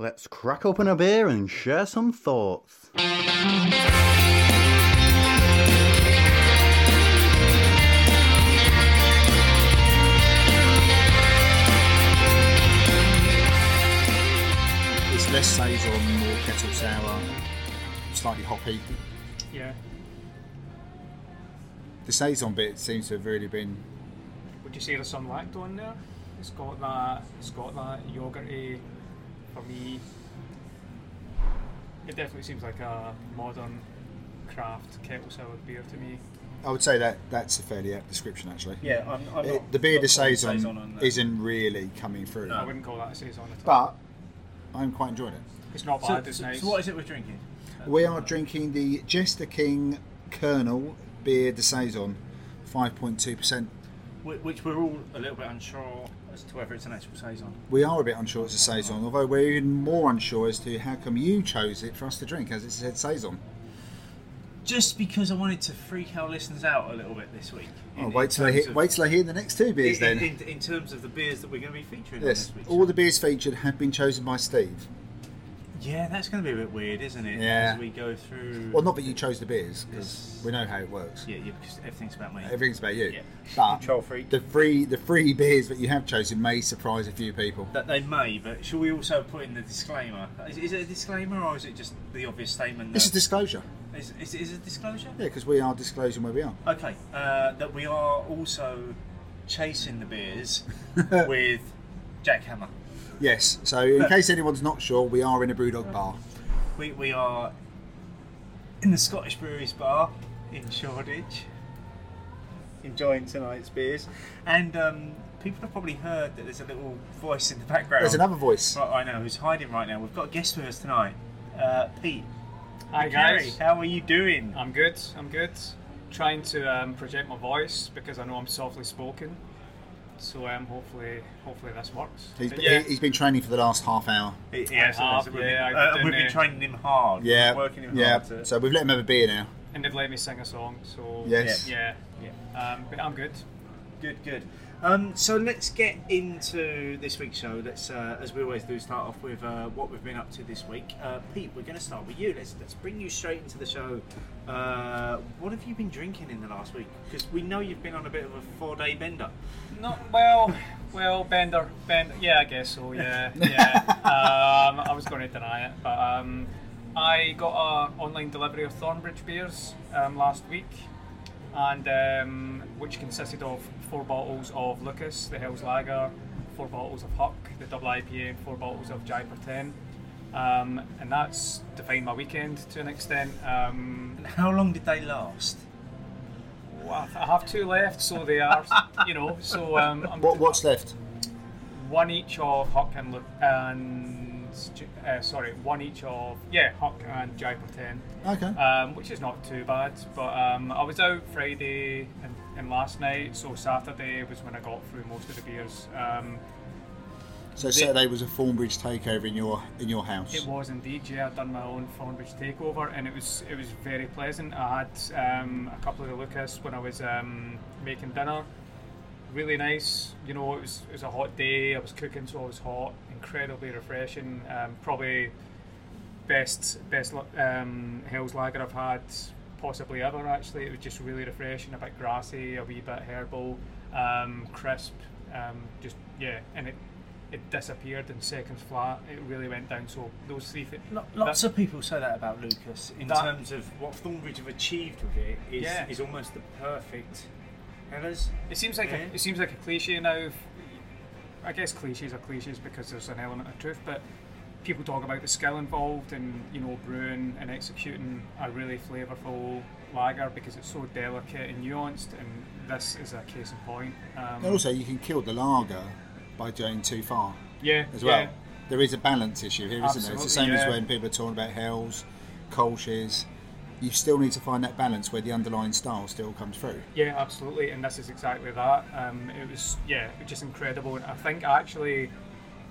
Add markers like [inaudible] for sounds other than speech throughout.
Let's crack open a beer and share some thoughts. It's less saison, more kettle sour, slightly hoppy. Yeah. The saison bit seems to have really been. Would you say there's some lacto in there? It's got that. It's got that yogurty. For me, it definitely seems like a modern craft kettle sour beer to me. I would say that that's a fairly apt description, actually. Yeah, I'm, I'm It- not, the beer not de calling saison, on that. isn't really coming through, I wouldn't call that a saison at all. but I'm quite enjoying it. it's not So, bad. it's so- nice. so what is it we're drinking? We are drinking the Jester King Kernel Beer de Saison, 5.2%. Which we're all a little bit unsure as to whether it's an actual saison. We are a bit unsure it's a Saison, although we're even more unsure as to how come you chose it for us to drink, as it said Saison. Just because I wanted to freak our listeners out a little bit this week. Oh, in- wait till I hear, of- wait till I hear the next two beers in, then. in, in terms of the beers that we're going to be featuring yes, all the beers featured have been chosen by Steve. Yeah, that's going to be a bit weird, isn't it? Yeah. As we go through. Well, not that you chose the beers, because Yes. we know how it works. Yeah, yeah, because everything's about me. Everything's about you. Yeah. But Control freak. the free the free beers that you have chosen may surprise a few people. That they may, but shall we also put in the disclaimer? Is, is it a disclaimer or is it just the obvious statement? This That, is disclosure. is, is, is it a disclosure? Yeah, because we are disclosing where we are. Okay, uh, that we are also chasing the beers [laughs] with jackhammer. Yes. So in case anyone's not sure, we are in a Brewdog bar. We, we are in the Scottish Breweries Bar in Shoreditch, enjoying tonight's beers, and um, people have probably heard that there's a little voice in the background. There's another voice. Right, I know who's hiding right now. We've got a guest with us tonight, uh, Pete. Hi guys. how are you doing? I'm good. I'm good. Trying to um, project my voice because I know I'm softly spoken. So um, hopefully, hopefully this works. He's, But yeah, he, has been training for the last half hour. He- I yes, have, we've been, yeah, I've uh, we've been training him hard. We've Yeah. working him yeah. hard. To, So we've let him have a beer now. and they've let me sing a song. So Yes. yeah, yeah. um, but I'm good. Good, good. Um, so let's get into this week's show. Let's, uh, as we always do, start off with uh, what we've been up to this week. Uh, Pete, we're going to start with you. Let's let's bring you straight into the show. Uh, what have you been drinking in the last week? Because we know you've been on a bit of a four-day bender. No, well, well, Bender, Bender. Yeah, I guess so. Yeah, yeah. [laughs] um, I was going to deny it, but um, I got a online delivery of Thornbridge beers um, last week, and um, which consisted of four bottles of Lukas, the Helles Lager, four bottles of Huck, the double IPA, and four bottles of Jaipur 10. Um, and that's defined my weekend to an extent. Um, And how long did they last? well, I have two left, so they are, [laughs] you know. So um, I'm What what's left? one each of Huck and Lu- and uh, sorry, one each of yeah Huck and Jaipur ten, Okay. um, which is not too bad. But um, I was out Friday and, and last night, so Saturday was when I got through most of the beers. Um, so Saturday was a Thornbridge takeover in your in your house. It was indeed, yeah. I'd done my own Thornbridge takeover, and it was it was very pleasant. I had um, a couple of the Lukas when I was um, making dinner. Really nice. You know, it was it was a hot day. I was cooking, so I was hot. Incredibly refreshing. Um, probably best best um, Helles Lager I've had possibly ever. Actually, it was just really refreshing. A bit grassy, a wee bit herbal, um, crisp. Um, just yeah, and it it disappeared in seconds flat. It really went down. So those three things. Lots of people say that about Lukas in That- terms of what Thornbridge have achieved with it is, Yeah. is almost the perfect. It seems like Yeah. a, it seems like a cliche now. I guess cliches are cliches because there's an element of truth, but people talk about the skill involved in you know brewing and executing a really flavourful lager because it's so delicate and nuanced, and this is a case in point. Um, And also, you can kill the lager by going too far yeah, as well. yeah. There is a balance issue here, isn't there? It's the same Absolutely, as when people are talking about Helles, Kolsch's. You still need to find that balance where the underlying style still comes through. Yeah, absolutely, and this is exactly that. Um, it was yeah, it was just incredible, and I think actually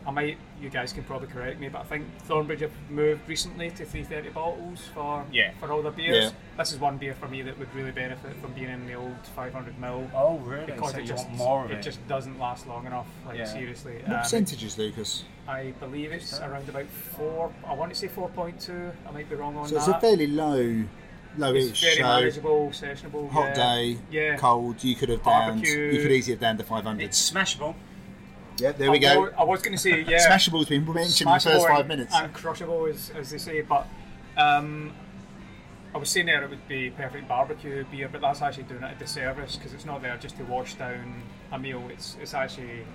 I might, you guys can probably correct me, but I think Thornbridge have moved recently to 330 bottles for Yeah. for all their beers. Yeah. This is one beer for me that would really benefit from being in the old 500 ml Oh, really? because so it just more it it. just doesn't last long enough. Like Yeah. seriously, What Um, percentages, Lukas? I believe it's around about four. I want to say 4.2. I might be wrong on So it's a fairly low, lowish. it's very so manageable, sessionable. hot yeah. day, Yeah. cold. You could have downed. Barbecue. You could easily have downed the 500. It's smashable. Yeah, there we I go. wa- I was going to say yeah. Smashable's been mentioned in the first five and- minutes. And crushable, as, as they say. But um, I was saying there it would be perfect barbecue beer, but that's actually doing it a disservice because it's not there just to wash down a meal. It's it's actually,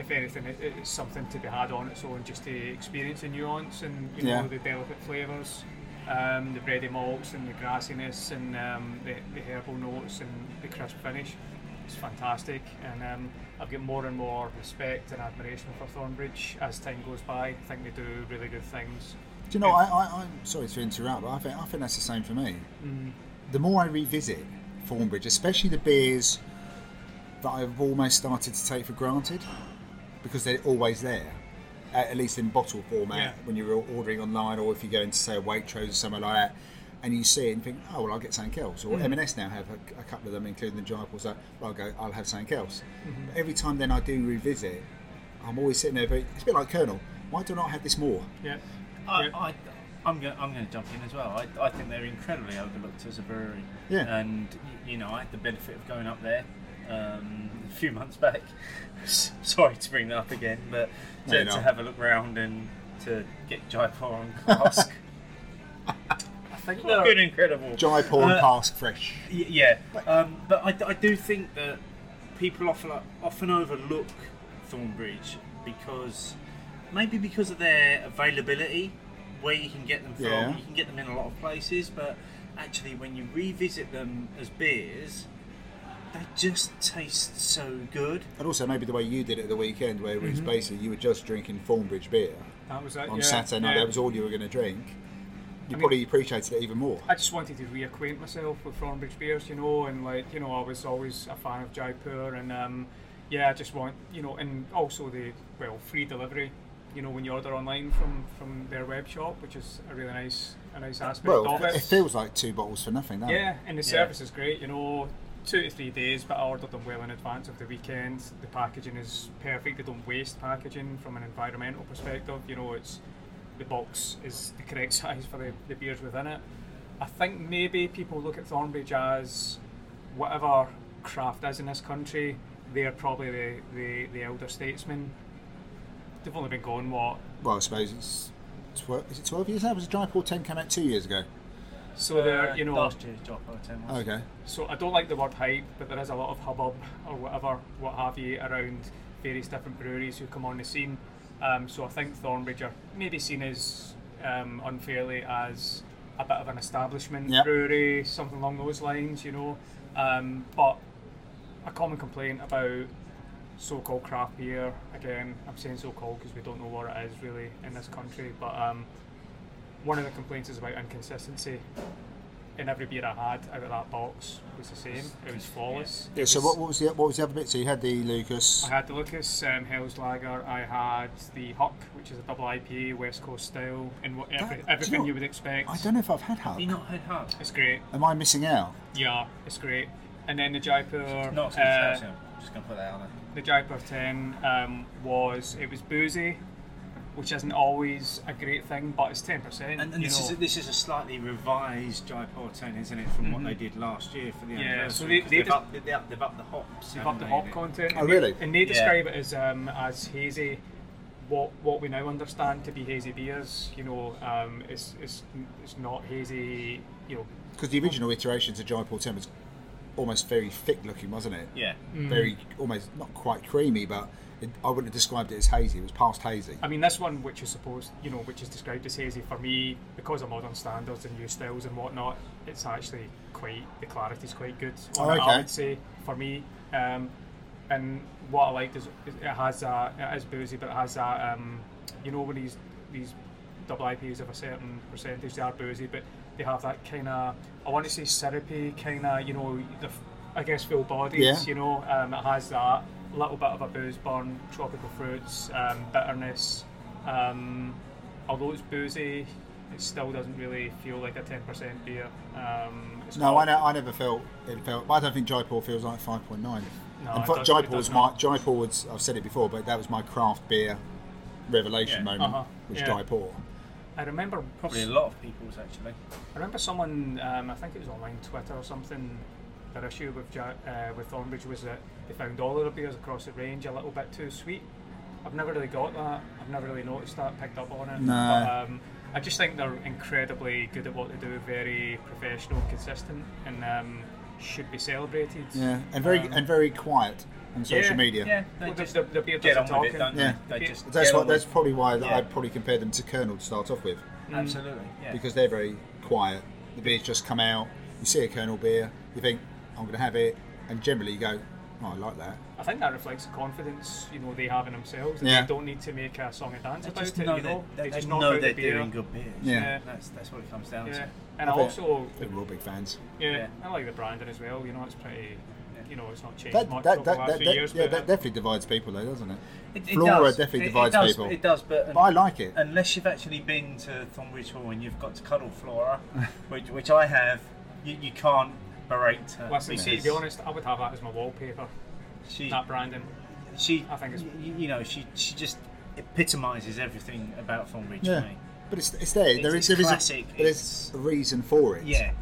if anything, it, it's something to be had on its own, just to experience the nuance and you know Yeah. the delicate flavours. Um, the bready malts and the grassiness and um, the, the herbal notes and the crisp finish. It's fantastic, and um, I've got more and more respect and admiration for Thornbridge as time goes by. I think they do really good things. Do you know? I, I, I'm sorry to interrupt, but I think I think that's the same for me. The more I revisit Thornbridge, especially the beers that I've almost started to take for granted, because they're always there, at at least in bottle format Yeah. when you're ordering online, or if you go into say a Waitrose or somewhere like that. And you see it and think, oh well, I'll get something else. Or mm. M&S now have a, a couple of them, including the Jaipur. So I'll go, I'll have something else. Mm-hmm. But every time then I do revisit, I'm always sitting there. But it's a bit like Kernel. Why do I not have this more? Yeah, I, I, I'm going. I'm going to jump in as well. I, I think they're incredibly overlooked as a brewery. Yeah. And you know, I had the benefit of going up there um, a few months back. [laughs] Sorry to bring that up again, but to, you're to have a look round and to get Jaipur on cask. [laughs] I think Fucking they're, incredible. Jaipur and Uh, cask fresh. Y- Yeah, um, but I, I do think that people often often overlook Thornbridge because maybe because of their availability, where you can get them from. Yeah. You can get them in a lot of places, but actually, when you revisit them as beers, they just taste so good. And also maybe the way you did it at the weekend, where it was Mm-hmm. basically you were just drinking Thornbridge beer that was it. on yeah, Saturday night. yeah. That was all you were going to drink. You mean- probably appreciated it even more. I just wanted to reacquaint myself with Thornbridge beers, you know, and like you know, I was always a fan of Jaipur, and um, yeah, I just want you know, and also the well free delivery, you know, when you order online from from their web shop, which is a really nice a nice aspect Well, of it it. feels like two bottles for nothing, doesn't Yeah, it? and the Yeah. service is great. You know, two to three days, but I ordered them well in advance of the weekend. The packaging is perfect. They don't waste packaging from an environmental perspective. You know, it's the box is the correct [laughs] size for the, the beers within it. I think maybe people look at Thornbridge as whatever craft is in this country. They're probably the, the, the elder statesmen. They've only been going what Well, I suppose it's 12, is it 12 years now? Was Jaipur 10 came out two years ago? So they're you know last year's Jaipur 10 was. Okay. So I don't like the word hype, but there is a lot of hubbub or whatever, what have you, around various different breweries who come on the scene. Um, so I think Thornbridge are maybe seen as um, unfairly as a bit of an establishment Yep. brewery, something along those lines, you know. Um, but a common complaint about so-called craft beer, again, I'm saying so-called because we don't know what it is really in this country, but um, one of the complaints is about inconsistency. In every beer I had out of that box was the same. It was flawless. Yeah, It so what, what was the what was the other bit? So you had the Lukas. I had the Lukas um, Helles Lager. I had the Huck, which is a double IPA, West Coast style, and what, every, That- do you everything know- you would expect. I don't know if I've had Huck. Have you not had Huck? It's great. Am I missing out? Yeah, it's great. And then the Jaipur, Not since uh, Chelsea. I'm just going to put that on there. the Jaipur 10 um, was it was boozy, which isn't always a great thing, but it's 10%. And, and this, know. is a, this is a slightly revised Jaipur 10, isn't it, from what they did last year for the Mm-hmm. Yeah, anniversary? so they, they they've, just- upped, they've, upped, they've upped the hops. They've upped the hop content. Oh, and really? They, and they Yeah. describe it as um, as hazy. What what we now understand to be hazy beers, you know, um, it's, it's it's not hazy. You know, Because the original iterations of Jaipur 10 was almost very thick looking, wasn't it? Yeah. Mm. Very almost not quite creamy, but it, I wouldn't have described it as hazy. It was past hazy. I mean, this one, which is supposed, you know, which is described as hazy for me because of modern standards and new styles and whatnot, it's actually quite the clarity's quite good. On Oh, it, I would say for me. Um, and what I liked is is it has that it is boozy, but it has that um, you know when these these double IPAs of a certain percentage they are boozy, but they have that kind of I want to say syrupy kind of you know the I guess full bodies. Yeah. You know, um, it has that. A little bit of a booze burn, tropical fruits, um, bitterness. Um, although it's boozy, it still doesn't really feel like a 10% beer. Um, No, I, ne- I never felt it felt. I don't think Jaipur feels like five point nine. No, and it fa- does- Jaipur does was my not. Jaipur was. I've said it before, but that was my craft beer revelation Yeah. moment. Uh-huh. Was Yeah. Jaipur. I remember Probably a lot of people's actually. I remember someone, um, I think it was online Twitter or something. Their issue with Ja- uh, with Thornbridge was that they found all of their beers across the range a little bit too sweet. I've never really got that. I've never really noticed that, picked up on it. No. But, um, I just think they're incredibly good at what they do, very professional, consistent, and um, should be celebrated. Yeah, and very Um, and very quiet on social yeah, media. Yeah, they Well, just the, the beer get does the on with it, talking. don't Yeah. they? They Yeah. just That's what. That's with- probably why Yeah. I'd probably compare them to Kernel to start off with, absolutely. Yeah. because they're very quiet. The beers just come out. You see a Kernel beer, you think I'm going to have it, and generally you go, oh, I like that. I think that reflects the confidence you know they have in themselves. and Yeah. They don't need to make a song and dance they about just it. know you know, that they, just they knock know out they're the beer. doing good beers. Yeah. that's that's what it comes down Yeah, to. and I I also I think we're all big fans. Yeah, Yeah. I like the branding as well. You know, it's pretty. You know, it's not changed That, much that, over that, the last that, few years. yeah, that definitely divides people, though, doesn't it? It, Flora does. definitely It- divides it does, people. It does, but, But I like it. unless you've actually been to Thornbridge Hall and you've got to cuddle Flora, [laughs] which, which I have, you, you can't berate her. Listen, see, to be honest, I would have that as my wallpaper. she, That branding. she, I think it's- y- you know, she, she just epitomises everything about Thornbridge Yeah. for me. But it's, it's there. there It's- is, there it's is a, there's it's- a reason for it. Yeah.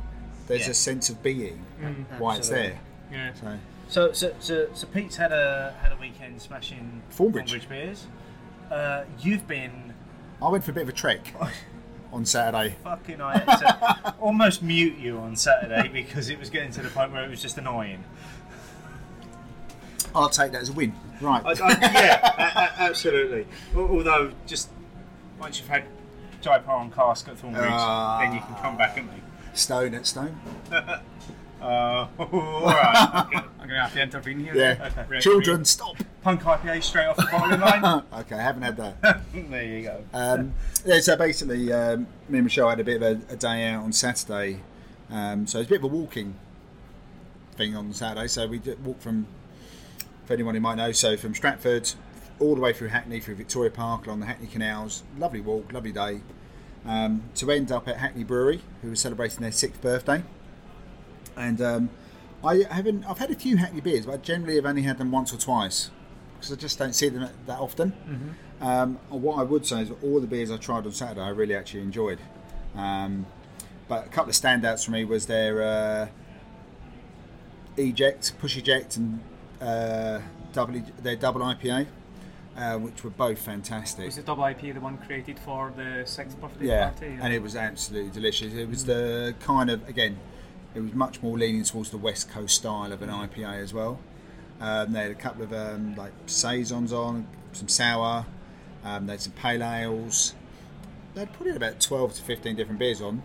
There's yeah. a sense of being Mm. why it's there. Yeah. So So, so, so, so Pete's had a had a weekend smashing Thornbridge. beers. Uh, you've been I went for a bit of a trek [laughs] on Saturday. fucking. I had to [laughs] almost mute you on Saturday because it was getting to the point where it was just annoying. I'll take that as a win. Right. I, I, yeah, a- a- absolutely. Although, just once you've had Jaipur on cask at Thornbridge, Ah. then you can come back at me. Stone at stone. [laughs] Uh, [laughs] all right. Okay. I'm going to have to intervene here. Yeah. Referee. Children, stop. Punk IPA straight off the bottling line. [laughs] okay, I haven't had that. [laughs] there you go. Um, yeah, so basically, um, me and Michelle had a bit of a, a day out on Saturday. Um, so it's a bit of a walking thing on Saturday. So we walked from, for anyone who might know, so from Stratford all the way through Hackney, through Victoria Park, along the Hackney canals. Lovely walk, lovely day. Um, to end up at Hackney Brewery, who were celebrating their sixth birthday. And um, I haven't. I've had a few Hackney beers, but I generally have only had them once or twice because I just don't see them that often. Um, what I would say is all the beers I tried on Saturday, I really actually enjoyed. Um, but a couple of standouts for me was their uh, eject, push eject, and uh, double, their double IPA, uh, which were both fantastic. Was the double IP the one created for the sixth birthday Yeah, party? Yeah, and it was absolutely delicious. It was the kind of again, it was much more leaning towards the West Coast style of an IPA as well. Um, they had a couple of um, like saisons on, some sour. Um, they had some pale ales. They had probably about twelve to fifteen different beers on.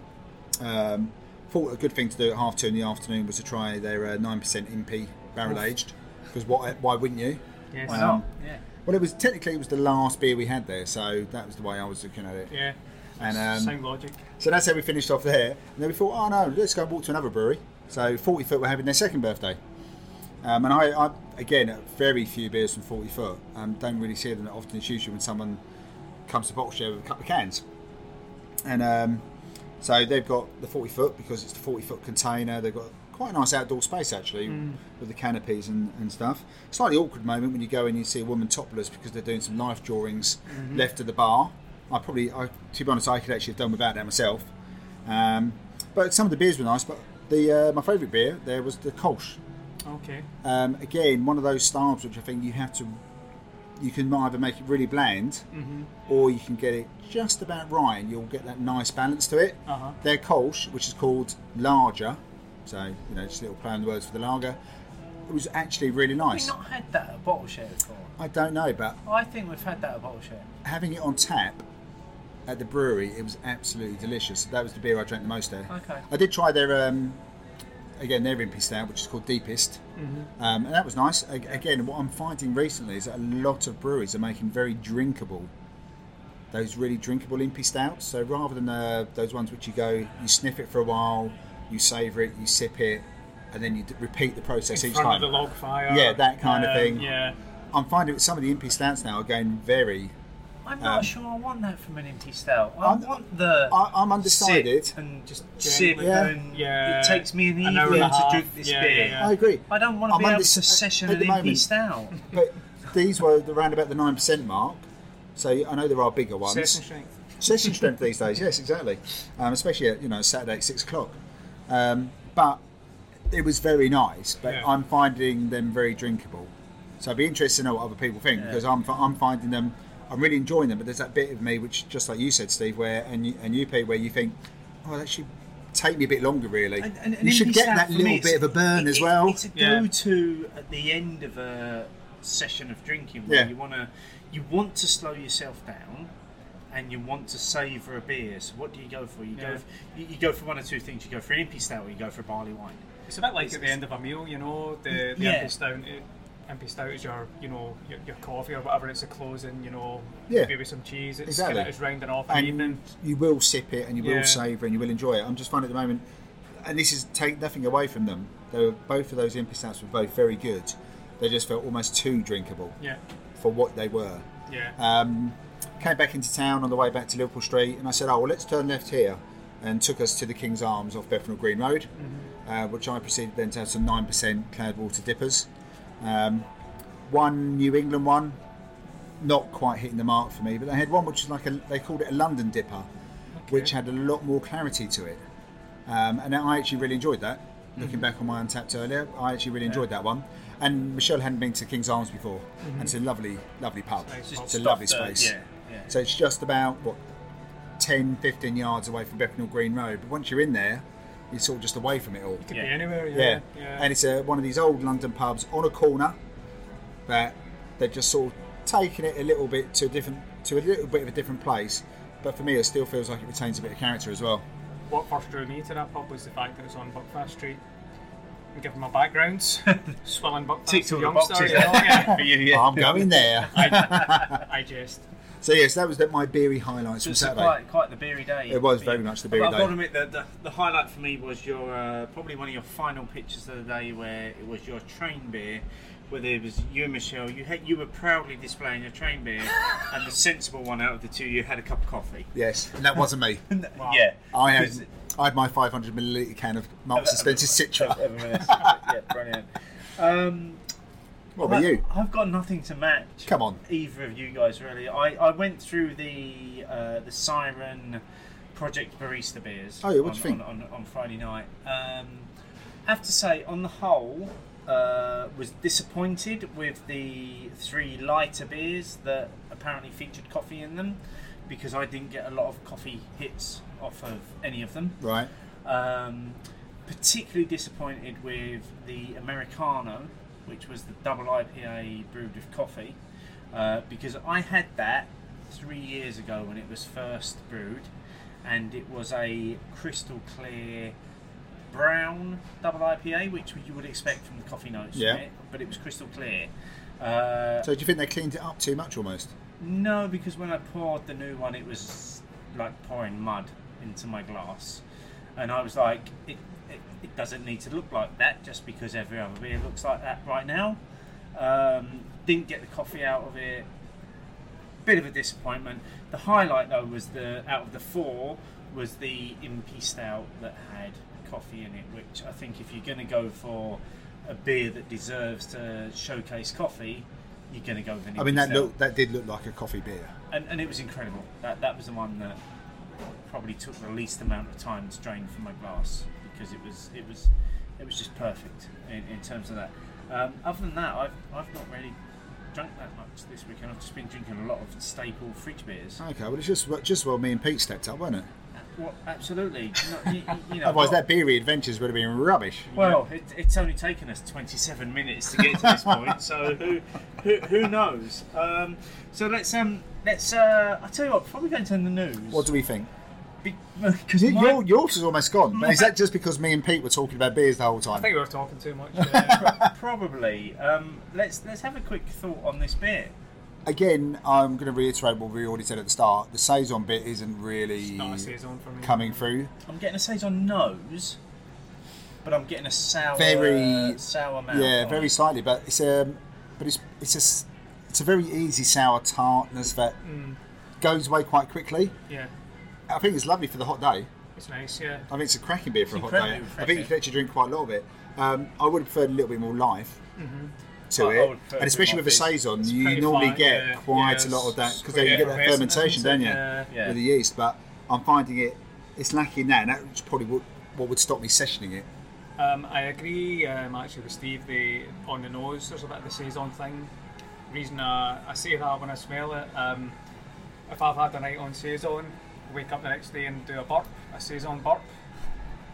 Um, thought a good thing to do at half two in the afternoon was to try their nine percent Impy barrel aged because why why wouldn't you? Yes. Why Um, not? Yeah. Well, it was technically it was the last beer we had there, so that was the way I was looking at it. Yeah. And um, Sound logic. so that's how we finished off there. And then we thought, oh no, let's go walk to another brewery. So 40 Foot were having their second birthday. Um, and I, I, again, very few beers from 40 Foot. Um, don't really see them that often. It's usually when someone comes to bottle share with a couple of cans. And um, so they've got the 40 Foot because it's the 40 Foot container. They've got quite a nice outdoor space actually with the canopies and, and stuff. Slightly awkward moment when you go in and you see a woman topless because they're doing some life drawings left at the bar. I probably, I, to be honest, I could actually have done without that myself. Um, but some of the beers were nice. But the uh, my favourite beer there was the Kolsch. Okay. Um, again, one of those styles which I think you have to, you can either make it really bland, or you can get it just about right, and you'll get that nice balance to it. Uh-huh. Their Kolsch, which is called Larger, so you know, just a little play on the words for the lager, it was actually really nice. We've nice. not had that at a bottle share before. I don't know, but I think we've had that at bottle share. having it on tap at the brewery, it was absolutely delicious. That was the beer I drank the most there. Okay. I did try their um, again their Impy Stout, which is called Deepest, um, and that was nice. A- Again, what I'm finding recently is that a lot of breweries are making very drinkable those really drinkable Impy Stouts. So rather than uh, those ones which you go, you sniff it for a while, you savour it, you sip it, and then you d- repeat the process In each time. of the log fire. Yeah, that kind of um, thing. Yeah. I'm finding some of the impy stouts now are going very. I'm not Um, sure I want that from an impy stout. I I'm- want the I, I'm undecided. sip and just Gently. sip Yeah. and Yeah. it takes me an An hour and evening a to drink this Yeah, beer. yeah, yeah. I agree. I don't want to I'm be able undec- to session at an the impy moment- stout. But these were around about the nine percent mark. So I know there are bigger ones. Session strength. Session strength these days, yes, exactly. Um, especially at you know Saturday at six o'clock. Um, but it was very nice. But Yeah. I'm finding them very drinkable. So I'd be interested to know what other people think Yeah. because I'm I'm finding them. I'm really enjoying them. But there's that bit of me which, just like you said, Steve, where and you, and you Pete, where you think, oh, that should take me a bit longer, really. And- and- and you should get that little me, bit of a burn it- as it- well. It's a Yeah. go-to at the end of a session of drinking where Yeah. you want to you want to slow yourself down and you want to savour a beer. So what do you go for? You Yeah. go for, you, you go for one or two things. You go for an impy stout or you go for a barley wine. It's a bit like at the end of a meal, you know, the, the Yeah. impy stout. It, impy stout is your, you know, your, your coffee or whatever. It's a closing, you know, Yeah. maybe some cheese. It's Exactly. kind of it's rounding off an and evening. you will sip it and you will Yeah. savour and you will enjoy it. I'm just finding at the moment, and this is take nothing away from them. They were, both of those impy stouts were both very good. They just felt almost too drinkable Yeah, for what they were. yeah. Um, came back into town on the way back to Liverpool Street, and I said, "Oh well, let's turn left here," and took us to the King's Arms off Bethnal Green Road, uh, which I proceeded then to have some nine percent Cloudwater dippers. Um, one New England one, not quite hitting the mark for me, but they had one which was like a they called it a London dipper, which had a lot more clarity to it, um, and I actually really enjoyed that. Looking back on my Untappd earlier, I actually really enjoyed that one. And Michelle hadn't been to King's Arms before, and it's a lovely, lovely pub. It's, pub. a lovely uh, space. yeah, yeah. So it's just about what 10, 15 yards away from Bethnal Green Road. But once you're in there, you're sort of just away from it all. Could yeah. be anywhere. Yeah, Yeah, yeah. and it's a, one of these old London pubs on a corner that they've just sort of taken it a little bit to a different, to a little bit of a different place. But for me, it still feels like it retains a bit of character as well. what first drew me to that pub was the fact that it's on Buckfast Street. And given my background, [laughs] swelling Buckfast Ticks all the youngster, boxes you know, yeah. [laughs] for you. Yeah. I'm going there. I [laughs] jest. So yes, that was the, my beery highlights So from it's Saturday. quite, quite the beery day. It was very much the beery I've day. got to admit that the, the highlight for me was your uh, probably one of your final pictures of the day where it was your train beer, where there was you and Michelle. You had you were proudly displaying your train beer, and the sensible one out of the two, you had a cup of coffee. Yes, and that wasn't me. Wow. Yeah, I had, I had my 500 milliliter can of Marks and Spencer Citra. yeah, brilliant. Um, What about you? I, have got nothing to match. Come on. either of you guys really. I, I went through the uh, the Siren Project Barista beers. Oh, yeah, what'd on, you think? On, on, on Friday night. Um, have to say, on the whole, uh, was disappointed with the three lighter beers that apparently featured coffee in them, because I didn't get a lot of coffee hits off of any of them. Right. Um, particularly disappointed with the Americano, which was the double IPA brewed with coffee, uh, because I had that three years ago when it was first brewed, and it was a crystal clear brown double IPA, which you would expect from the coffee notes Yeah. it, but it was crystal clear. Uh, So do you think they cleaned it up too much almost? no, because when I poured the new one, it was like pouring mud into my glass, and I was like, it, doesn't need to look like that just because every other beer looks like that right now. Um, didn't get the coffee out of it. Bit of a disappointment. The highlight though was the out of the four was the Impy Stout that had coffee in it, which I think if you're going to go for a beer that deserves to showcase coffee, you're going to go with an I mean, that Stout look that did look like a coffee beer. and, and it was incredible. That that was the one that probably took the least amount of time to drain from my glass because it was it was it was just perfect in, in terms of that. Um, other than that, I've I've not really drunk that much this weekend. I've just been drinking a lot of staple fridge beers. Okay, well it's just just well me and Pete stepped up, wasn't it? Well, absolutely. No, you, you- you know, Otherwise, what- that beery adventures would have been rubbish. Well, it, it's only taken us 27 minutes to get to this point, so who, who, who knows? Um, so let's um let's uh, I tell you what, before we go into the news, What do we think? Because Y- Your, yours is almost gone. But is that just because me and Pete were talking about beers the whole time? I think we were talking too much. [laughs] Yeah. Probably. Um, let's let's have a quick thought on this beer. Again, I'm going to reiterate what we already said at the start. The saison bit isn't really saison for me. coming through. I'm getting a saison nose, but I'm getting a sour, Very- sour mouth. Yeah, on very it. slightly, but it's um, but it's it's a it's a very easy sour tartness that Mm. goes away quite quickly. Yeah, I think it's lovely for the hot day. it's nice. Yeah, I think it's a cracking beer for It's a hot day. I think you can actually drink quite a lot of it. Um, I would have preferred a little bit more life to I- I it, and especially with a saison, you normally flat, get yeah. quite Yeah, a lot of that because you get that fermentation, don't you, yeah. Yeah. with the yeast. But I'm finding it it's lacking that, and that's probably what, what would stop me sessioning it. Um, I agree um, actually with Steve. The on the nose, there's a bit of the saison thing. Reason uh, I say that when I smell it, um, if I've had a night on saison, wake up the next day and do a burp, a saison burp.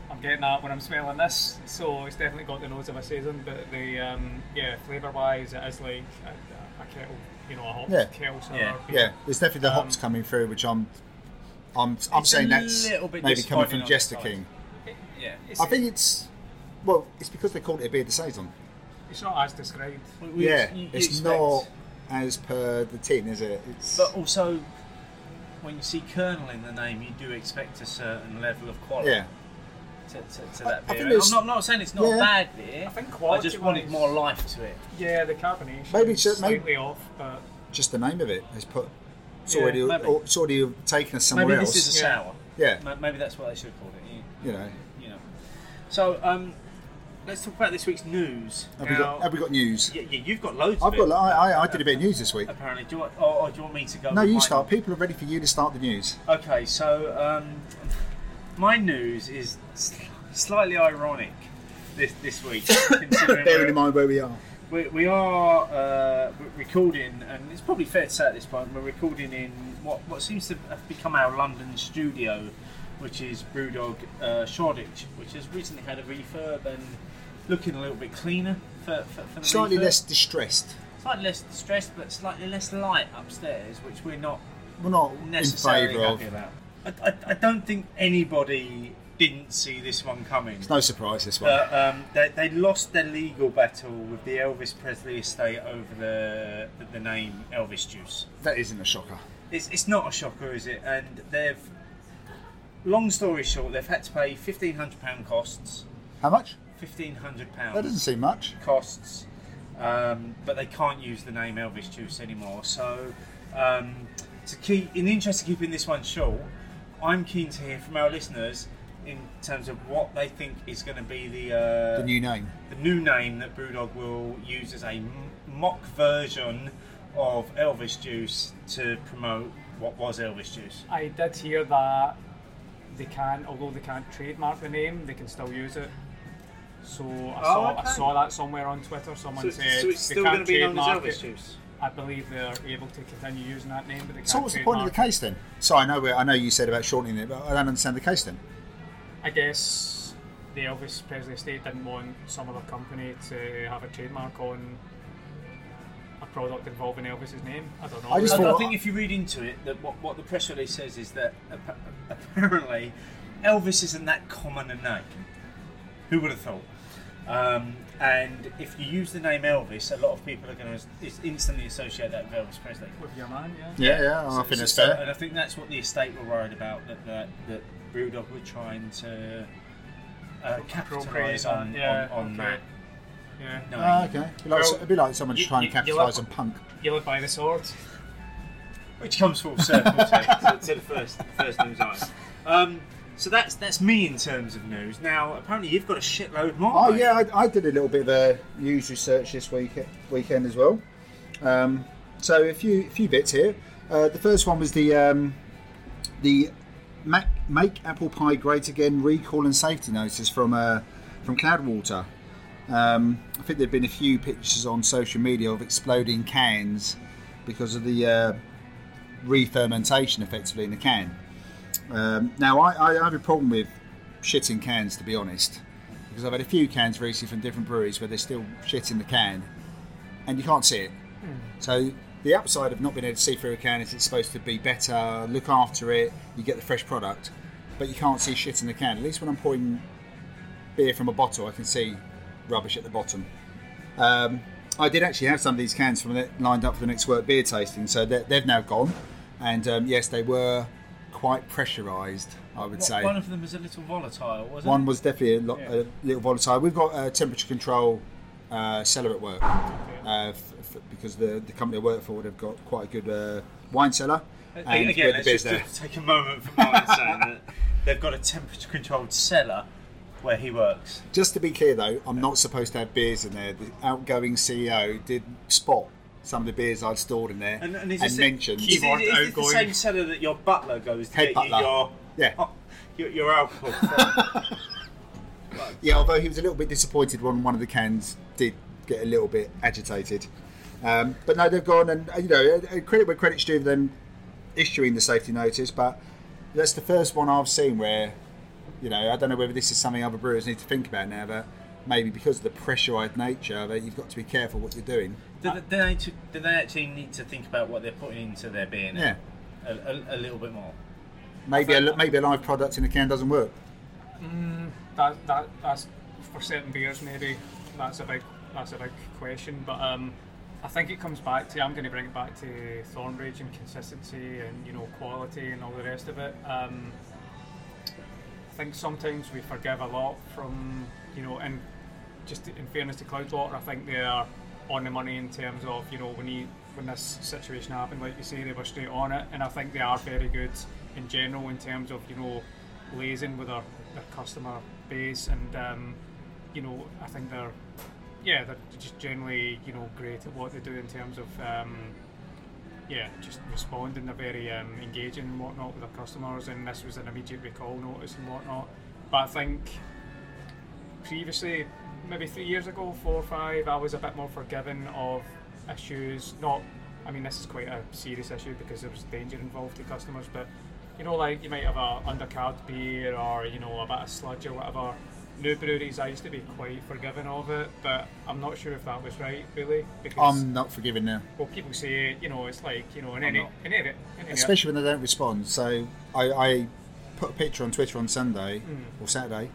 I'm getting that when I'm smelling this, so it's definitely got the nose of a saison. But the um, yeah, flavour wise, it is like a, a kettle, you know, a hop Yeah. kettle Yeah. beer. Yeah, there's definitely the Um, hops coming through, which I'm I'm I'm It's saying a that's little bit maybe coming from on Jester the side. King. Yeah. I think it's well, it's because they called it a beer de saison. it's not as described. We- we- Yeah, you- you it's expect- not as per the tin, is it? It's But also, when you see Kernel in the name, you do expect a certain level of quality yeah. to, to, to I- that I beer. think I'm not, not saying it's not Yeah. bad beer. I think quality. I just wanted quality-wise- more life to it. Yeah, the carbonation Maybe is it's- maybe- slightly off, but Just the name of it has put. It's Yeah, already or, it's already taken us somewhere Maybe else. this is a Yeah. sour. yeah, Ma- Maybe that's what they should have called it. You, you know. you know. So um, let's talk about this week's news. Have we got Have we got news? Yeah, yeah, you've got loads. I've of got. I, I, I did a bit of news this week. Apparently, do you want, or, or do you want me to go? No, you start. People are ready for you to start the news. Okay, so um, my news is slightly ironic this this week, [laughs] Bearing in mind where we are. we, we are uh, recording, and it's probably fair to say at this point we're recording in what what seems to have become our London studio, which is Brewdog uh, Shoreditch, which has recently had a refurb and looking a little bit cleaner for, for, for the Slightly refurb. less distressed. slightly less distressed, but slightly less light upstairs, which we're not We're not in necessarily favour of. about. I, I, I don't think anybody didn't see this one coming. It's no surprise this one. But um, they, they lost their legal battle with the Elvis Presley estate over the, the, the name Elvis Juice. that isn't a shocker. It's, it's not a shocker, is it? And they've, long story short, they've had to pay £1,500 costs. How much? £1,500 That doesn't seem much. costs, um, but they can't use the name Elvis Juice anymore. So, um, to keep in the interest of keeping this one short, I'm keen to hear from our listeners in terms of what they think is going to be the uh, The new name. the new name that Brewdog will use as a m- mock version of Elvis Juice to promote what was Elvis Juice. I did hear that they can, although they can't trademark the name, they can still use it. So I Oh, saw okay. I saw that somewhere on Twitter. Someone said they can't trademark it. Juice. I believe they're able to continue using that name, but they can't So what's the point of the case then? So I know I know you said about shortening it, but I don't understand the case then. I guess the Elvis Presley estate didn't want some other company to have a trademark on a product involving Elvis's name. I don't know. I just I, thought- I think if you read into it, that what, what the press release says is that [laughs] apparently Elvis isn't that common a name. Who would have thought? Um, and if you use the name Elvis, a lot of people are going to instantly associate that with Elvis Presley. with your man, yeah. Yeah, yeah, I So- think that's so- fair. And I think that's what the estate were worried about that that, that Brewdog were trying to uh, capitalise on, that, yeah, on, on okay. that. Yeah. No, Ah, okay. It'd be like, Well, it'd be like someone just you- trying you- to capitalise on punk. You live by the sword. which comes full circle to, [laughs] to, to the first first news item. Um, so that's that's me in terms of news. Now, apparently, you've got a shitload more. Oh mate. yeah, I, I did a little bit of a news research this week weekend as well. Um, so a few few bits here. Uh, the first one was the um, the Mac, Make Apple Pie Great Again recall and safety notice from uh, from Cloudwater. Um, I think there've been a few pictures on social media of exploding cans because of the uh, re-fermentation effectively in the can. Um, now, I, I have a problem with shitting cans, to be honest, because I've had a few cans recently from different breweries where there's still shit in the can, and you can't see it. So the upside of not being able to see through a can is it's supposed to be better, look after it, you get the fresh product, but you can't see shit in the can. At least when I'm pouring beer from a bottle, I can see rubbish at the bottom. Um, I did actually have some of these cans from the, lined up for the next work beer tasting, so they, they've now gone. And um, yes, they were quite pressurised, I would say. One of them was a little volatile, wasn't One it? was definitely a, lot, Yeah. a little volatile. We've got a temperature control uh, cellar at work, uh, f- f- because the the company I work for would have got quite a good uh, wine cellar. And Again, let's the just there. uh, take a moment for Martin saying that they've got a temperature controlled cellar where he works. Just to be clear, though, I'm not supposed to have beers in there. The outgoing CEO did spot some of the beers I'd stored in there And, and, and is this mentioned. Is, it- Keyboard is this the outgoing. same cellar that your butler goes to Head get you butler. your, Yeah. oh, your, your alcohol from? [laughs] Yeah, although he was a little bit disappointed when one of the cans did get a little bit agitated. Um, but no, they've gone and uh, you know uh, credit where credit's due them issuing the safety notice. But that's the first one I've seen where you know I don't know whether this is something other brewers need to think about now. But maybe because of the pressurized nature of it, you've got to be careful what you're doing. Do, they, do, they, do they actually need to think about what they're putting into their beer now? Yeah, A, a, a little bit more. maybe a, maybe a live product in a can doesn't work. that, that that's for certain beers maybe that's a big that's a big question but um, I think it comes back to I'm going to bring it back to Thornbridge and consistency and you know quality and all the rest of it um, I think sometimes we forgive a lot from you know and just in fairness to Cloudwater I think they are on the money in terms of you know when you when this situation happened like you say they were straight on it and I think they are very good in general in terms of you know liaising with their, their customer base and um, you know I think they're yeah they're just generally you know great at what they do in terms of um, yeah just responding they're very um, engaging and whatnot with their customers and this was an immediate recall notice and whatnot. But I think previously maybe three years ago four or five I was a bit more forgiving of issues not I mean this is quite a serious issue because there was danger involved to customers but you know like you might have a undercarbed beer or you know a bit of sludge or whatever new breweries I used to be quite forgiving of it but I'm not sure if that was right really because I'm not forgiving now. well people say you know it's like you know in any not. in any, in any especially when they don't respond. So I, I put a picture on Twitter on Sunday Mm. or Saturday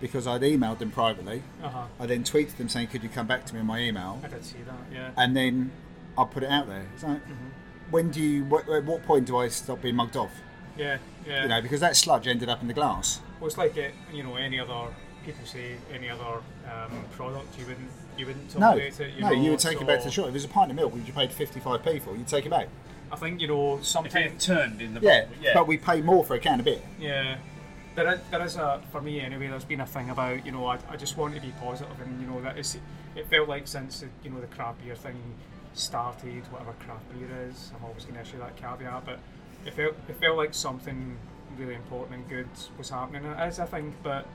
because I'd emailed them privately. uh-huh I then tweeted them saying, "Could you come back to me in my email?" I did see that yeah And then I put it out there. It's like, Mm-hmm. when do you? What, at what point do I stop being mugged off? yeah yeah You know, because that sludge ended up in the glass. Well, it's like it, you know any other people say any other um, product you wouldn't you wouldn't No, tolerate it. You no, know, you would take it back to the shop. If it was a pint of milk, which you paid fifty-five p for, you'd take it back. I think you know If it turned in the Yeah, yeah. but we pay more for a can of beer. yeah. There is, there is a for me anyway. There's been a thing about you know I, I just want to be positive and you know that is it felt like since the, you know the craft beer thing started whatever craft beer is I'm always going to issue that caveat but it felt it felt like something really important and good was happening and it is I think but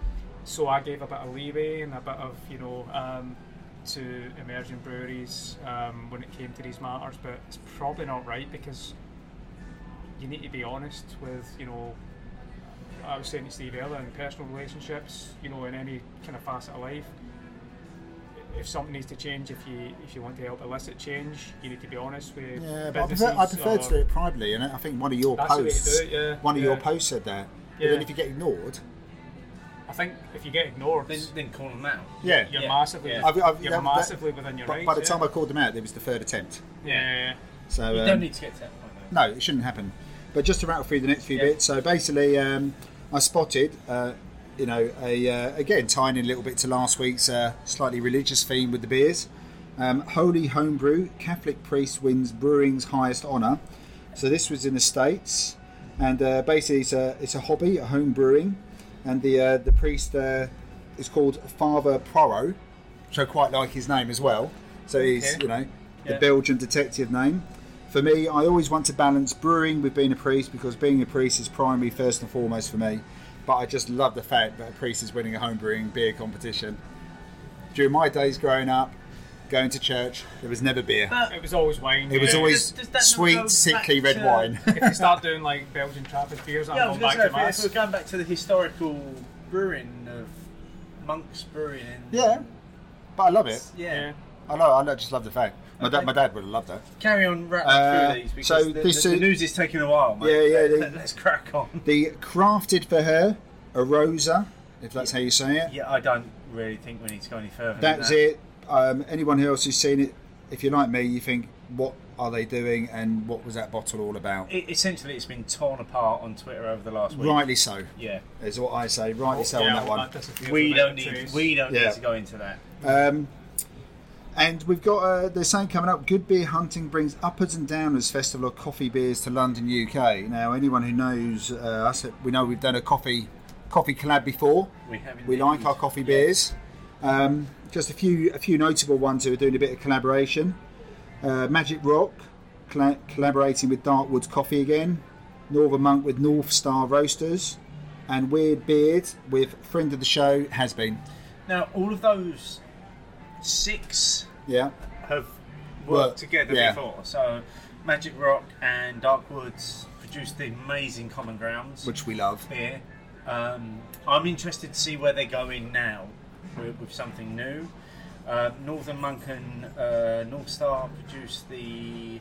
so I gave a bit of leeway and a bit of you know um, to emerging breweries um, when it came to these matters but it's probably not right because you need to be honest with you know I was saying to Steve earlier in personal relationships you know in any kind of facet of life if something needs to change if you if you want to help elicit change you need to be honest with Yeah, but I prefer, I prefer to do it privately, and I think one of your That's the way to posts, it, yeah, one of your posts said that. But Yeah. then if you get ignored, I think if you get ignored then, then call them out. yeah, you're Yeah, massively yeah. I've- I've- you're that- that- massively within your rights by the yeah. time I called them out, it was the third attempt. yeah So You um, don't need to get to that point. Though. no, it shouldn't happen. But just to rattle through the next few Yeah. bits. So basically, um, I spotted, uh, you know, a uh, again tying in a little bit to last week's uh, slightly religious theme with the beers. Um, Holy Homebrew, Catholic priest wins brewing's highest honour. So this was in the states, and uh, basically it's a it's a hobby, a home brewing, and the uh, the priest uh, is called Father Poirot, which I quite like his name as well. So he's Okay. you know the Yeah. Belgian detective name. For me, I always want to balance brewing with being a priest because being a priest is primary first and foremost for me. But I just love the fact that a priest is winning a home brewing beer competition. During my days growing up, going to church, there was never beer. But it was always wine It was always Does- does that not go sweet, sickly red to- wine. if you start doing like Belgian Trappist beers I'm yeah, going back going to to say, if we're going back to the historical brewing of monks brewing. In, yeah, but I love it. yeah. yeah I know. I just love the fact. My, Okay. dad, my dad would have loved that. Carry on rattling Uh, through these because so the, this the, the news is taking a while, mate. Yeah, yeah, Let, they- us crack on. The crafted for her, Aurosa, if that's how you say it. Yeah, I don't really think we need to go any further. That's than that. it. Um, anyone who else who's seen it, if you're like me, you think, what are they doing and what was that bottle all about? It, essentially, it's been torn apart on Twitter over the last week. Rightly so, Yeah. is what I say. Rightly so Yeah, on that one. disappears We don't need. We don't Yeah. need to go into that. Um, And we've got uh, there's something coming up. Good Beer Hunting brings Uppers and Downers Festival of Coffee Beers to London, UK. Now, anyone who knows uh, us, we know we've done a coffee coffee collab before. We have We like our coffee beers. Um, just a few a few notable ones who are doing a bit of collaboration. Uh, Magic Rock colla- collaborating with Darkwoods Coffee again. Northern Monk with North Star Roasters, and Weird Beard with friend of the show has been. Now, all of those six Yeah, have worked Worked, together yeah. before. So, Magic Rock and Dark Woods produced the amazing Common Grounds which we love. beer. Um, I'm interested to see where they're going now with, with something new. Uh, Northern Monk and uh, North Star produced the.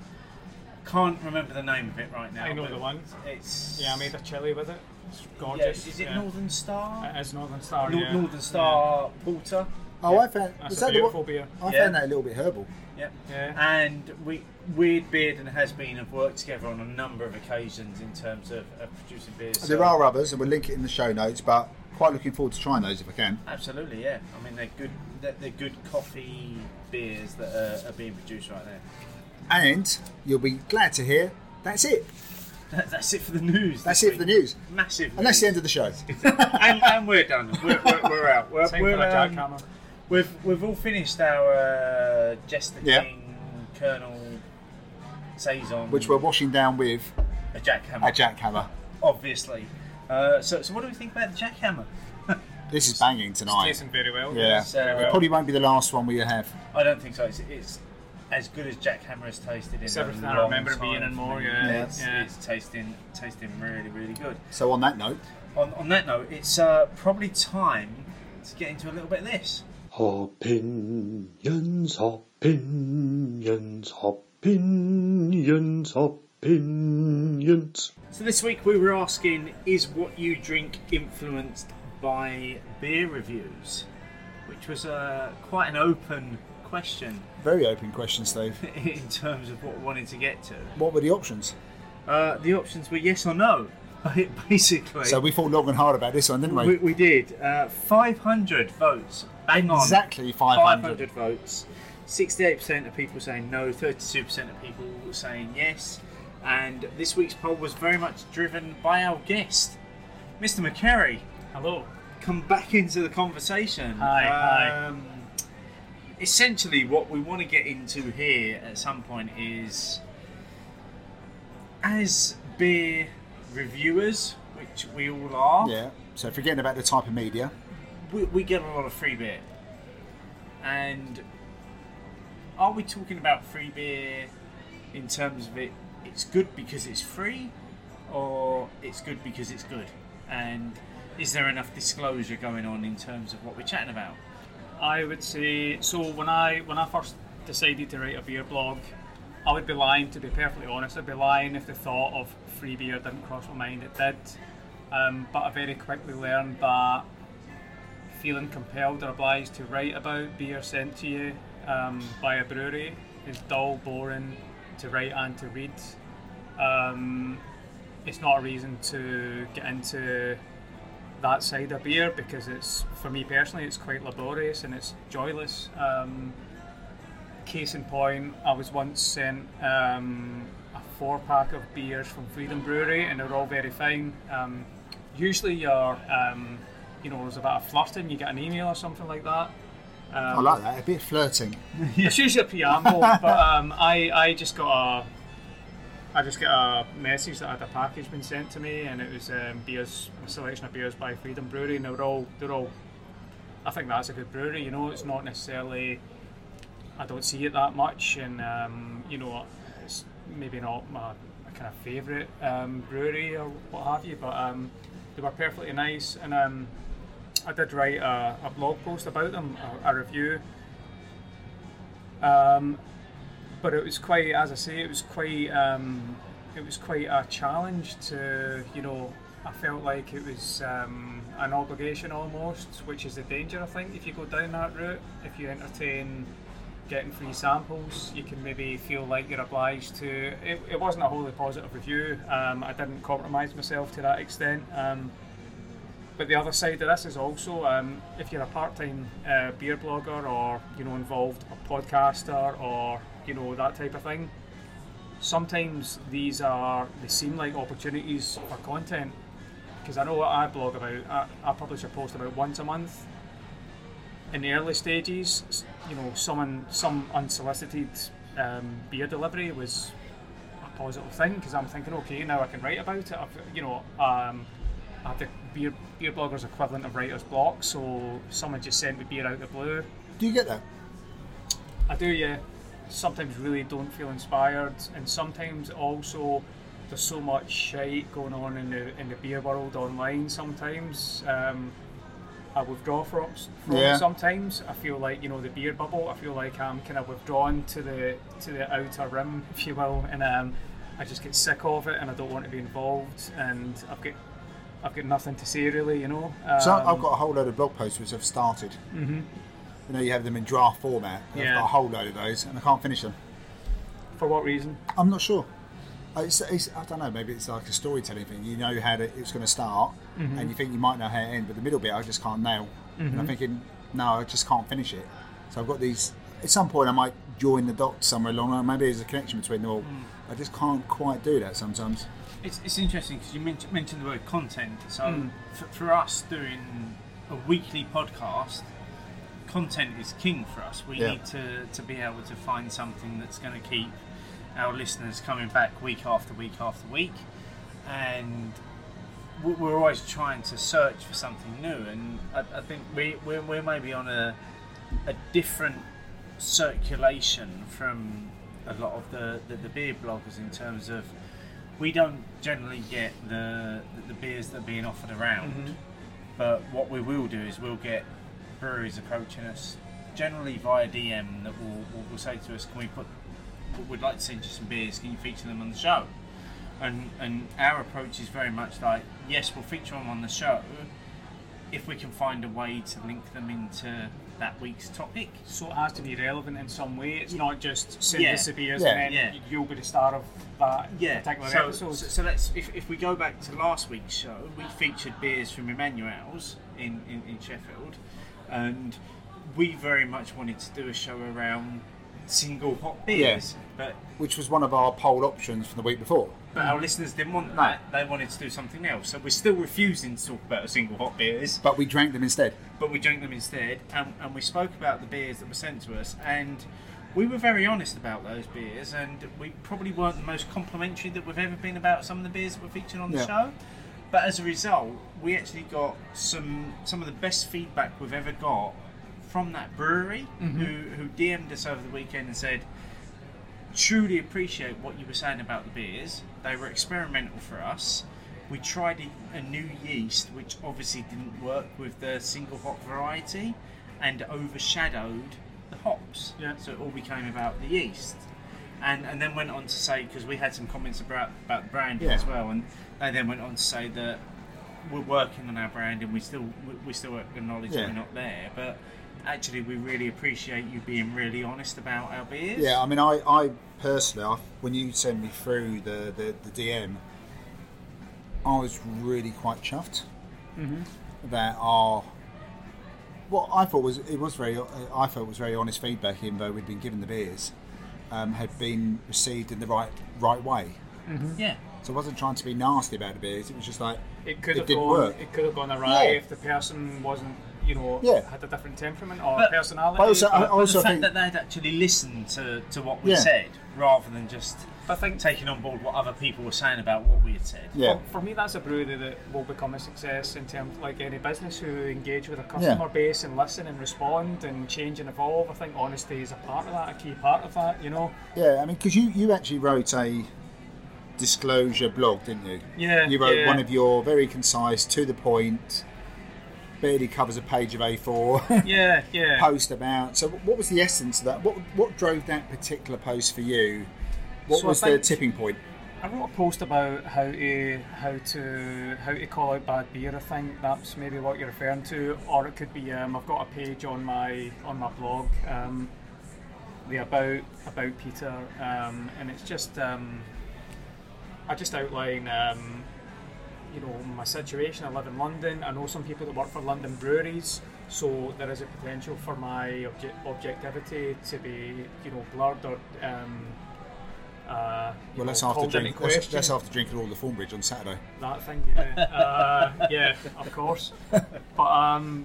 Can't remember the name of it right now. I know the one. It's Yeah, I made a chili with it. It's Yeah, gorgeous. is it yeah. Northern Star? It is Northern Star. Nor- yeah. Northern Star Porter. Oh, I found That's was a that beautiful one? beer. I Yeah. found that a little bit herbal. Yep. Yeah. And we, Weird Beard and Has Bean have worked together on a number of occasions in terms of, of producing beers. There are others, and we'll link it in the show notes. But quite looking forward to trying those if I can. Absolutely, yeah. I mean, they're good. They're, they're good coffee beers that are, are being produced right there. And you'll be glad to hear that's it. [laughs] That's it for the news. That's this it for the news, Massive. and that's the end of the show. [laughs] and, and we're done. We're, we're, we're out. We're, Time we're, for um, jackhammer. We've we've all finished our uh, Jester Yeah. King Kernel saison, Which we're washing down with a jackhammer, a jackhammer. obviously. Uh, so, so what do we think about the jackhammer? [laughs] This is banging It's tonight. tasting very well. Yeah, It's, uh, it probably won't be the last one we have. I don't think so. It's, it's as good as jackhammer has tasted in It's a everything I remember it time being and for more, me. yeah. It's, Yeah. it's tasting tasting really really good. So on that note, On, on that note, it's uh, probably time to get into a little bit of this. Opinions, opinions, opinions, opinions. So this week we were asking, is what you drink influenced by beer reviews? Which was uh, quite an open question very open question, Steve. [laughs] in terms of what we wanted to get to. What were the options? Uh, the options were yes or no, [laughs] basically. So we thought long and hard about this one, didn't we? we, we did. Uh, 500 votes. Bang on. exactly 500. 500 votes. 68% of people saying no, 32% of people saying yes. And this week's poll was very much driven by our guest, Mr. McCarry. Hello. Come back into the conversation. Hi, hi. Um, Essentially, what we want to get into here at some point is as beer reviewers, which we all are, Yeah. So forgetting about the type of media. We, we get a lot of free beer. And are we talking about free beer in terms of it it's good because it's free or it's good because it's good? And is there enough disclosure going on in terms of what we're chatting about? I would say so. When I when I first decided to write a beer blog, I would be lying. To be perfectly honest, I'd be lying if the thought of free beer didn't cross my mind. It did, um, but I very quickly learned that feeling compelled or obliged to write about beer sent to you um, by a brewery is dull, boring to write and to read. Um, it's not a reason to get into that side of beer because it's for me personally it's quite laborious and it's joyless. Um, case in point, I was once sent um, a four pack of beers from Freedom Brewery and they're all very fine. Um, usually you're um, you know there's a bit of flirting, you get an email or something like that. Um, I like that. A bit flirting. it's usually a preamble, but [laughs] um, I I just got a I just got a message that had a package been sent to me, and it was um, beers, a selection of beers by Freedom Brewery, and they were all they're all. I think that's a good brewery. You know, it's not necessarily. I don't see it that much, and um, you know, it's maybe not my, my kind of favourite um, brewery or what have you, but um, they were perfectly nice, and um, I did write a, a blog post about them, a, a review. Um, but it was quite, as I say, it was quite, um, it was quite a challenge to, you know, I felt like it was um, an obligation almost, which is the danger I think if you go down that route. If you entertain getting free samples, you can maybe feel like you're obliged to. It, it wasn't a wholly positive review. Um, I didn't compromise myself to that extent. Um, but the other side of this is also um, if you're a part-time uh, beer blogger or you know involved a podcaster or you know that type of thing. Sometimes these are they seem like opportunities for content because I know what I blog about. I, I publish a post about once a month. In the early stages, you know, someone some unsolicited um, beer delivery was a positive thing because I'm thinking, okay, now I can write about it. I've, you know, um, I have the beer beer bloggers equivalent of writer's block, so someone just sent me beer out of the blue. Do you get that? I do, yeah. Sometimes really don't feel inspired, and sometimes also there's so much shite going on in the in the beer world online. Sometimes um, I withdraw from, from Yeah. sometimes. I feel like you know the beer bubble. I feel like I'm kind of withdrawn to the to the outer rim, [laughs] if you will, and um, I just get sick of it, and I don't want to be involved, and I've got I've got nothing to say really, you know. So Um, I've got a whole load of blog posts which I've started. Mm-hmm. You know, you have them in draft format. I've Yeah. got a whole load of those, and I can't finish them. for what reason? I'm not sure. Uh, It's, it's, I don't know. Maybe it's like a storytelling thing. You know how it's going to start, Mm-hmm. and you think you might know how it ends, but the middle bit I just can't nail. Mm-hmm. I'm thinking, no, I just can't finish it. So I've got these. At some point, I might join the dots somewhere along. Maybe there's a connection between them all. Mm. I just can't quite do that sometimes. It's, it's interesting because you mentioned, mentioned the word content. So Mm. for, for us doing a weekly podcast, content is king for us. We Yeah. need to, to be able to find something that's going to keep our listeners coming back week after week after week, and we- we're always trying to search for something new. And I, I think we we're, we're maybe on a a different circulation from a lot of the, the, the beer bloggers in terms of we don't generally get the the, beers that are being offered around, mm-hmm. but what we will do is we'll get breweries approaching us generally via DM that will, will, will say to us, "Can we put? We'd like to send you some beers. Can you feature them on the show?" And and our approach is very much like, yes, we'll feature them on the show if we can find a way to link them into that week's topic. So it has to be relevant in some way. It's not just send Yeah. us the Yeah. and then Yeah. you'll be the star of that Yeah. particular So, episode. so, so let's if, if we go back to last week's show, we featured beers from Emmanuales in, in, in Sheffield, and we very much wanted to do a show around single hop beers, but Which was one of our poll options from the week before. but our listeners didn't want that. They wanted to do something else. So we're still refusing to talk about a single hop beers, But we drank them instead. but we drank them instead, and, and we spoke about the beers that were sent to us, and we were very honest about those beers, and we probably weren't the most complimentary that we've ever been about some of the beers that were featured on the Yeah. show. But as a result, we actually got some some of the best feedback we've ever got from that brewery, mm-hmm. who, who DM'd us over the weekend and said, truly appreciate what you were saying about the beers. They were experimental for us. We tried a, a new yeast, which obviously didn't work with the single hop variety and overshadowed the hops. Yeah. So it all became about the yeast. And, and then went on to say, because we had some comments about, about the branding Yeah. as well, and they then went on to say that we're working on our brand and we still we, we still acknowledge Yeah. that we're not there, but actually we really appreciate you being really honest about our beers. Yeah, I mean, I, I personally, I, when you sent me through the, the, the DM, I was really quite chuffed that our what I thought was it was very I felt was very honest feedback, even though we'd been given the beers, um, had been received in the right right way. yeah. So I wasn't trying to be nasty about the beers. It was just like it could it have didn't gone. work. It could have gone awry Yeah. if the person wasn't, you know, Yeah. had a different temperament or But- personality. But also- I- but, also the fact think- that they'd actually listened to, to what we Yeah. said rather than just I think taking on board what other people were saying about what we had said. yeah, for, for me, that's a brewery that will become a success in terms like any business who engage with a customer base and listen and respond and change and evolve. I think honesty is a part of that, a key part of that. You know. yeah. I mean, because you you actually wrote a disclosure blog, didn't you? Yeah. You wrote yeah. one of your very concise, to the point, barely covers a page of A4 [laughs] Yeah, yeah. post about. So, what was the essence of that? What what drove that particular post for you? What So was the tipping point? I wrote a post about how to how to how to call out bad beer. I think that's maybe what you're referring to, or it could be. Um, I've got a page on my on my blog, um, the about about Peter, um, and it's just um, I just outline um, you know my situation. I live in London. I know some people that work for London breweries, so there is a potential for my obje- objectivity to be you know blurred or um, uh, Well, know, that's after drink. That's, after drinking all the Thornbridge on Saturday. that thing. Yeah, uh, yeah, of course. [laughs] But um,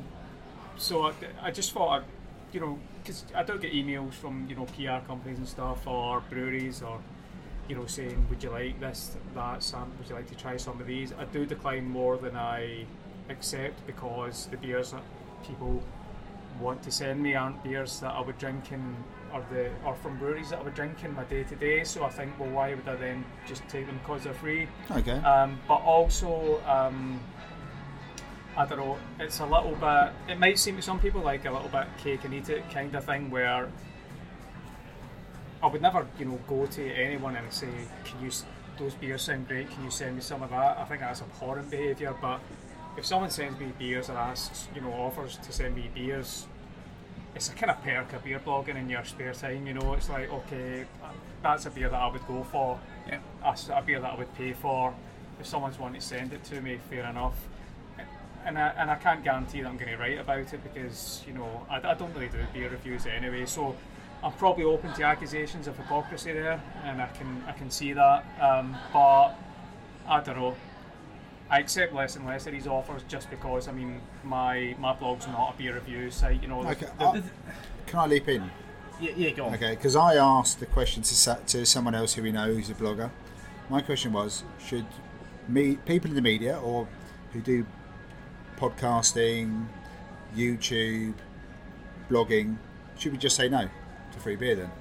so I, I just thought, I, you know, because I don't get emails from you know PR companies and stuff or breweries or you know saying, would you like this, that, some, would you like to try some of these? I do decline more than I accept because the beers that people want to send me aren't beers that I would drink in or the or from breweries that I would drink in my day to day. So I think, well, why would I then just take them because they're free? Okay. Um, but also, um, I don't know, it's a little bit, it might seem to some people like a little bit cake and eat it kind of thing where I would never, you know, go to anyone and say, can you, those beers sound great, can you send me some of that? I think that's abhorrent behaviour, but if someone sends me beers or asks, you know, offers to send me beers, it's a kind of perk of beer blogging in your spare time, you know, it's like, okay, that's a beer that I would go for Yeah. that's a beer that I would pay for. If someone's wanting to send it to me, fair enough. And I, and I can't guarantee that I'm going to write about it because you know I, I don't really do beer reviews anyway. So I'm probably open to accusations of hypocrisy there, and I can I can see that. Um, but I don't know. I accept less and less of these offers just because I mean my my blog's not a beer review site. You know, the- Okay. the- can I leap in? Yeah, yeah, go on. Okay, because I asked the question to to someone else who we know who's a blogger. My question was: Should me people in the media or who do podcasting, YouTube, blogging, should we just say no free beer then?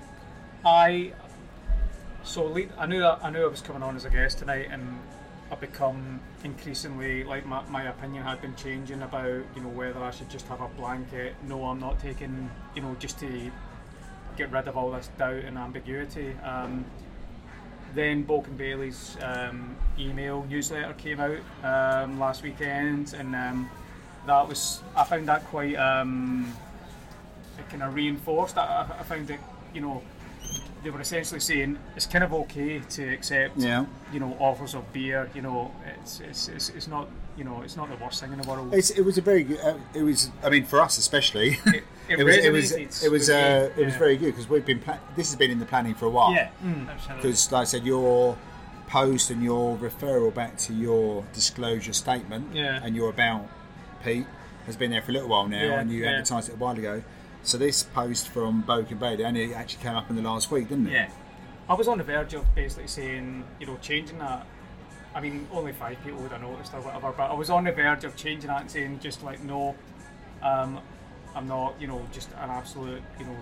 I so le- I knew that I knew I was coming on as a guest tonight, and I've become increasingly like my, my opinion had been changing about you know whether I should just have a blanket. No, I'm not taking you know just to get rid of all this doubt and ambiguity. Um, then Boak and Bailey's um, email newsletter came out um, last weekend, and um, that was I found that quite um, kind of reinforced. I, I- I found it, you know, they were essentially saying it's kind of okay to accept, Yeah. you know, offers of beer. You know, it's it's, it's, it's not you know it's not the worst thing in the world. It's, it was a very good. Uh, it was. I mean, for us especially, It- it [laughs] was. It was. It was. with me, Uh, it was very good because we've been. Pla- this has been in the planning for a while. Yeah, absolutely. Because, like I said, your post and your referral back to your disclosure statement Yeah. and your about Pete has been there for a little while now, Yeah, and you yeah. advertised it a while ago. So this post from Boak and Bailey only actually came up in the last week, didn't it? Yeah, I was on the verge of basically saying, you know, changing that. I mean, only five people would have noticed or whatever, but I was on the verge of changing that and saying just like, no, um, I'm not, you know, just an absolute, you know,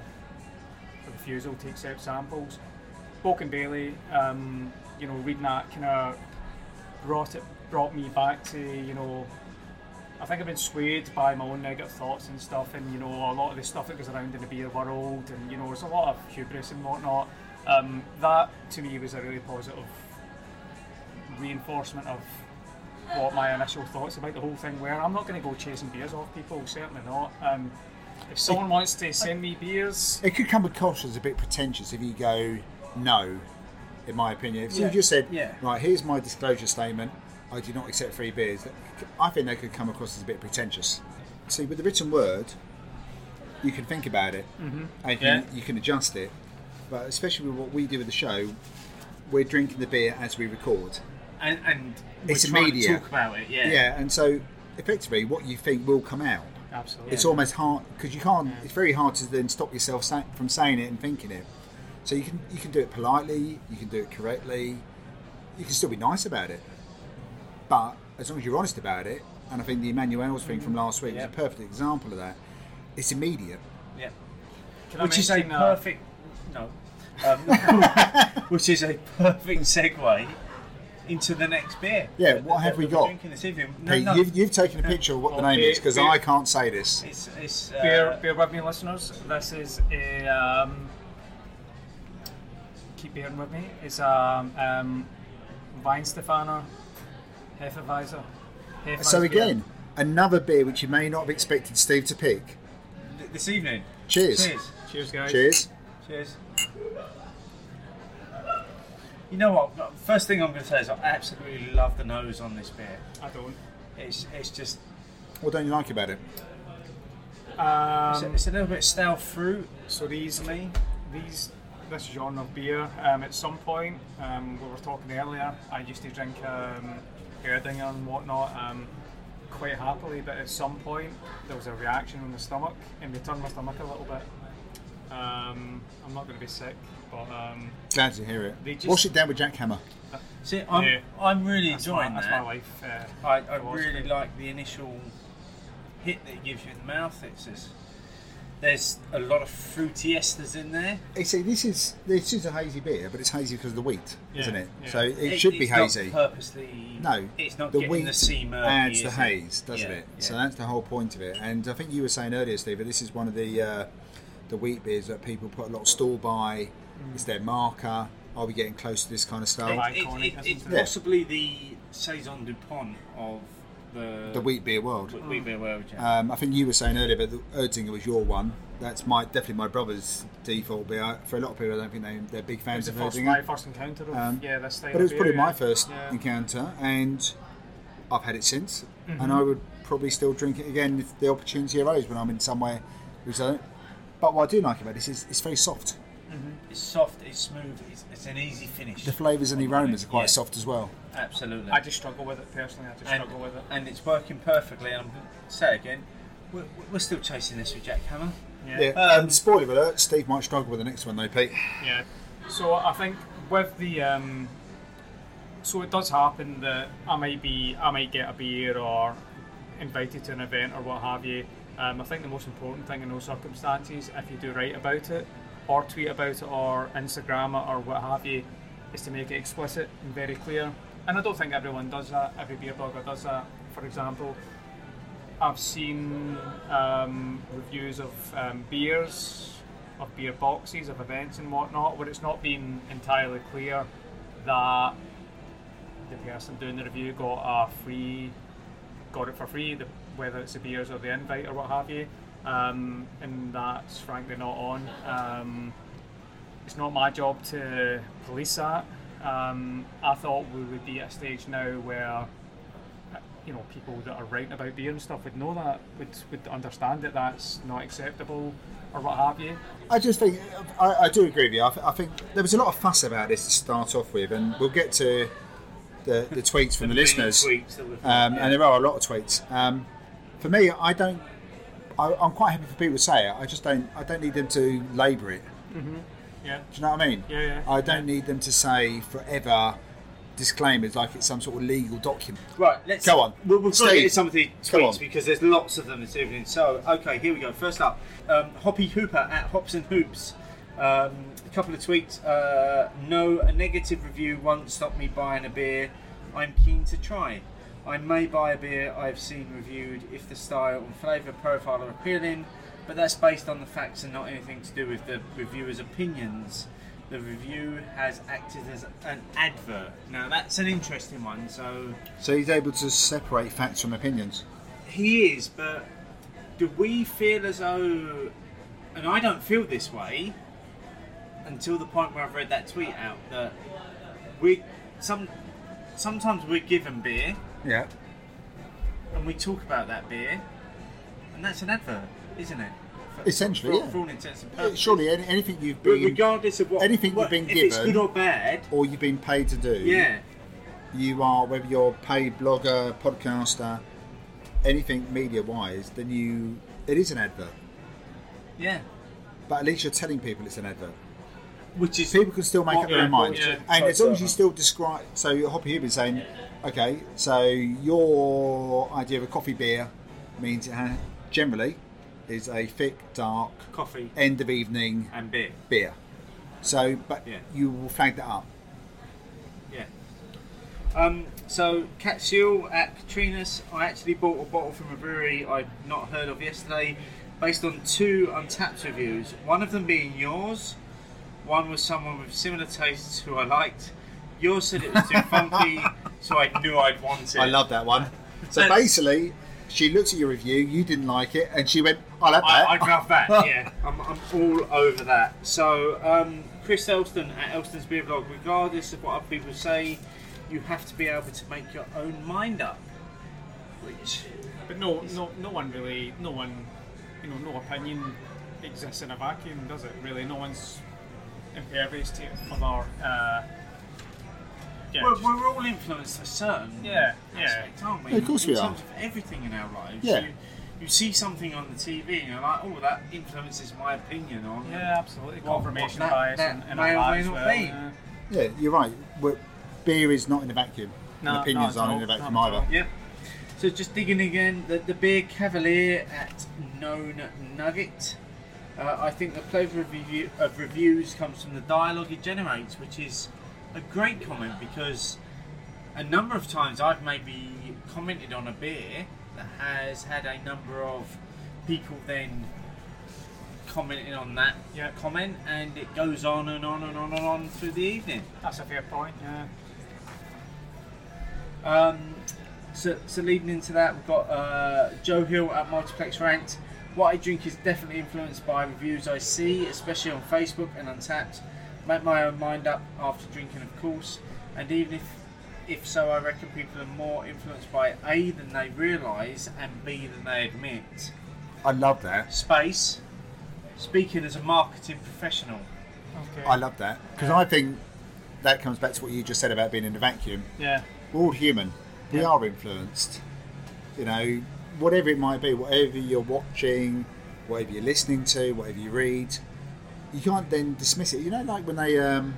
refusal to accept samples. And Bailey, um, you know, reading that kind of brought it, brought me back to, you know, I think I've been swayed by my own negative thoughts and stuff, and you know a lot of the stuff that goes around in the beer world, and you know there's a lot of hubris and whatnot. Um, that to me was a really positive reinforcement of what my initial thoughts about the whole thing were. I'm not going to go chasing beers off people, certainly not. Um, if someone wants to send me beers, It could come across as a bit pretentious if you go no, in my opinion. If Yeah, you just said, yeah. right, here's my disclosure statement, I do not accept free beers, I think they could come across as a bit pretentious. See, with the written word, you can think about it mm-hmm. and you, Yeah. can, you can adjust it. But especially with what we do with the show, we're drinking the beer as we record. and and It's immediate. to talk about it. Yeah, Yeah, and so effectively, what you think will come out. absolutely. It's almost hard because you can't. It's very hard to then stop yourself sa- from saying it and thinking it. So you can you can do it politely, you can do it correctly, you can still be nice about it. But as long as you're honest about it, and I think the Emmanuales thing from last week Yeah. is a perfect example of that. It's immediate. yeah. Can I Which is a mention, uh, perfect no, um, [laughs] which is a perfect segue into the next beer. Yeah, what have we got? Drinking this evening. No, Pete, no. You've, you've taken a picture of what the Well, name beer- is because I can't say this. It's, it's, uh, bear, bear with me, listeners. This is a. Um, keep bearing with me. It's a um, Weihenstephaner Hefeweiser. Hefeweiser So again, another beer which you may not have expected Steve to pick. this evening. Cheers. Cheers. Cheers, guys. Cheers. Cheers. You know what? First thing I'm going to say is I absolutely love the nose on this beer. I don't. It's it's just What don't you like about it? it's, Um, a, it's a little bit stale fruit so these to me. these this genre of beer. Um, at some point, um, we were talking earlier. I used to drink um, Erdinger and whatnot um, quite happily, but at some point there was a reaction in the stomach, and they turned my stomach a little bit. Um, I'm not going to be sick, but um, Glad to hear it. just- Wash it down with jackhammer. See, I'm Yeah. I'm really that's, my, enjoying that's my life. Uh, I, I really like the initial hit that it gives you in the mouth. It's just, there's a lot of fruity esters in there. You see, this is this is a hazy beer, but it's hazy because of the wheat, isn't it? yeah. So it, should be it's not hazy. purposely. No, it's not the getting wheat the sea adds the is it? haze, doesn't Yeah, it? yeah. So that's the whole point of it. And I think you were saying earlier, Steve, that this is one of the uh, the wheat beers that people put a lot of store by. It's their marker. Are we getting close to this kind of It- style? It- it- Iconic, it- isn't it's it? Yeah. possibly the saison du Dupont of the the wheat beer world. wheat, wheat beer world. Yeah. Um, I think you were saying earlier that the Erdinger was your one. That's my definitely my brother's default beer. For a lot of people, I don't think they, they're big fans of the first, Erdinger. my first encounter of Um, yeah this style. But it was of probably beer, my first Yeah. encounter, and I've had it since, Mm-hmm. and I would probably still drink it again if the opportunity arose when I'm in somewhere. Which I don't. But what I do like about this is it's very soft. It's soft. It's smooth. It's, it's an easy finish. The flavours and the aromas are quite Yeah. soft as well. Absolutely. I just struggle with it personally. I just and, struggle with it. and it's working perfectly. And I'm going to say again, we're, we're still chasing this with Jack Hammer. Yeah. Yeah. Um, Um, spoiler alert: Steve might struggle with the next one though, Pete. Yeah. So I think with the um, so it does happen that I might be I might get a beer or invited to an event or what have you. Um, I think the most important thing in those circumstances, if you do write about it, or tweet about it, or Instagram it, or what have you, is to make it explicit and very clear. And I don't think everyone does that. Every beer blogger does that. For example, I've seen um, reviews of um, beers, of beer boxes, of events and whatnot, where it's not been entirely clear that the person doing the review got a free, got it for free, the, whether it's the beers or the invite or what have you, um, and that's frankly not on. Um, it's not my job to police that. Um, I thought we would be at a stage now where you know, people that are writing about beer and stuff would know that, would would understand that that's not acceptable or what have you. I just think I, I do agree with you. I, th- I think there was a lot of fuss about this to start off with, and we'll get to the, the [laughs] tweets from the, many listeners. tweets um, and there are a lot of tweets. Um, for me, I don't. I, I'm quite happy for people to say it. I just don't. I don't need them to labour it. Yeah, Do you know what I mean? Yeah, yeah. I don't need them to say forever disclaimers like it's some sort of legal document. Right, let's Go on. We'll, we've got to some of the tweets because there's lots of them this evening. So, okay, here we go. First up, um, Hoppy Hooper at Hops and Hoops. Um, a couple of tweets. Uh, no, a negative review won't stop me buying a beer. I'm keen to try. I may buy a beer I've seen reviewed if the style and flavour profile are appealing, but that's based on the facts and not anything to do with the reviewer's opinions. The review has acted as an advert. Now that's an interesting one. So So he's able to separate facts from opinions. he is, but do we feel as though, and I don't feel this way until the point where I've read that tweet out that we some sometimes we're given beer Yeah. and we talk about that beer, and that's an advert, isn't it? For- Essentially, for, yeah. for all intents and purposes. Surely any, anything you've But been regardless of what anything you've been if it's given- good or bad, or you've been paid to do. yeah, you are whether you're paid blogger, podcaster, anything media wise, then you it is an advert. yeah, But at least you're telling people it's an advert. which is People can still make up their mind. to And as long as you still describe so you're Hoppy Hooper saying, okay, so your idea of a coffee beer means it ha- generally is a thick, dark, coffee end of evening and beer. beer. So but Yeah. you will flag that up. Yeah. Um, so, Capsule at Katrina's, I actually bought a bottle from a brewery I'd not heard of yesterday based on two Untappd reviews. One of them being yours, one was someone with similar tastes who I liked. Yours said it was too [laughs] funky, so I knew I'd want it. I love that one. So basically she looked at your review, you didn't like it, and she went, I'll have that. I, I'd love that, [laughs] yeah. I'm, I'm all over that. So, um, Chris Elston at Elston's Beer Blog. Regardless of what other people say, you have to be able to make your own mind up. Which But no, no, no one really, no one, you know, no opinion exists in a vacuum, does it? Really, no one's impervious to other. Uh, yeah, we're, just- we're all influenced to a certain Yeah, yeah. aren't we? Yeah, of course in we are. In terms of everything in our lives. Yeah. You, you see something on the TV and you're like, oh, that influences my opinion on. yeah, absolutely. What- Confirmation what that- bias that in, in may our or may lives not well, be. yeah. Yeah, you're right. We're, beer is not in a vacuum. No, and opinions aren't in a vacuum either. all. Yep. So just digging again, the, the beer Cavalier at Known Nugget. Uh, I think the flavour of, review, of reviews comes from the dialogue it generates, which is a great comment because a number of times I've maybe commented on a beer that has had a number of people then commenting on that Yeah. comment, and it goes on and on and on and on through the evening. That's a fair point. Yeah. Um, so, so leading into that, we've got uh, Joe Hill at Multiplex Rant. What I drink is definitely influenced by reviews I see, especially on Facebook and Untappd. Make my own mind up after drinking, of course. And even if, if so, I reckon people are more influenced by A than they realise and B than they admit. I love that. Space. Speaking as a marketing professional. Okay. I love that because I think that comes back to what you just said about being in a vacuum. yeah. We're all human. We Yeah. are influenced. You know, whatever it might be, whatever you're watching, whatever you're listening to, whatever you read, you can't then dismiss it. You know, like when they um,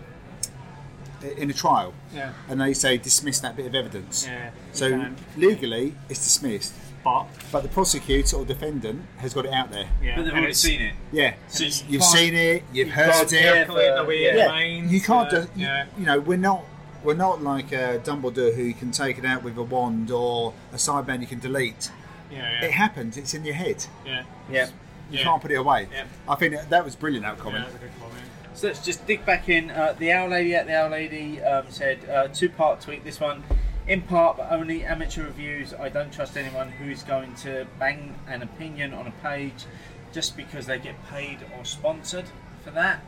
in a trial Yeah. and they say dismiss that bit of evidence. Yeah. So can. legally, it's dismissed, but but the prosecutor or defendant has got it out there. yeah, But they've and already seen it. Yeah, So you you've seen it, you've you heard can't it. care calculate the way it yeah, minds, you can't uh, just you, yeah. you know we're not we're not like uh, Dumbledore who can take it out with a wand or a sideband you can delete. Yeah, It yeah, happens. It's in your head. yeah. Yeah. You Yeah. can't put it away. Yeah. I think that, that was brilliant. That comment. that's a good comment. So let's just dig back in. Uh, the Owl Lady at the Owl Lady um, said uh, two part tweet. This one, in part, but only amateur reviews. I don't trust anyone who is going to bang an opinion on a page just because they get paid or sponsored for that.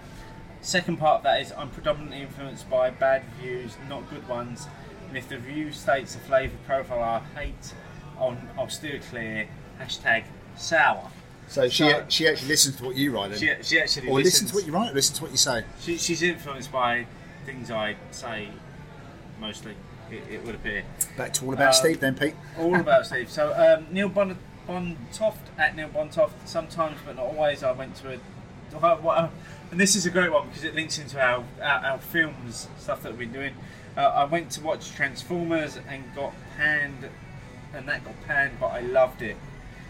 Second part of that is I'm predominantly influenced by bad reviews, not good ones. And if the review states a flavour profile I hate, I'll, I'll steer clear. Hashtag sour. So she So- she actually listens to what you write, then. She, she actually or listen listens. to what you write, or listen to what you say. She, she's influenced by things I say, mostly. It, it would appear. Back to all about Uh, Steve, then, Pete. All [laughs] about Steve. So um, Neil bon- Bontoft at Neil Bontoft. Sometimes, but not always. I went to a. And this is a great one because it links into our, our, our films stuff that we've been doing. Uh, I went to watch Transformers and got panned, and that got panned, but I loved it.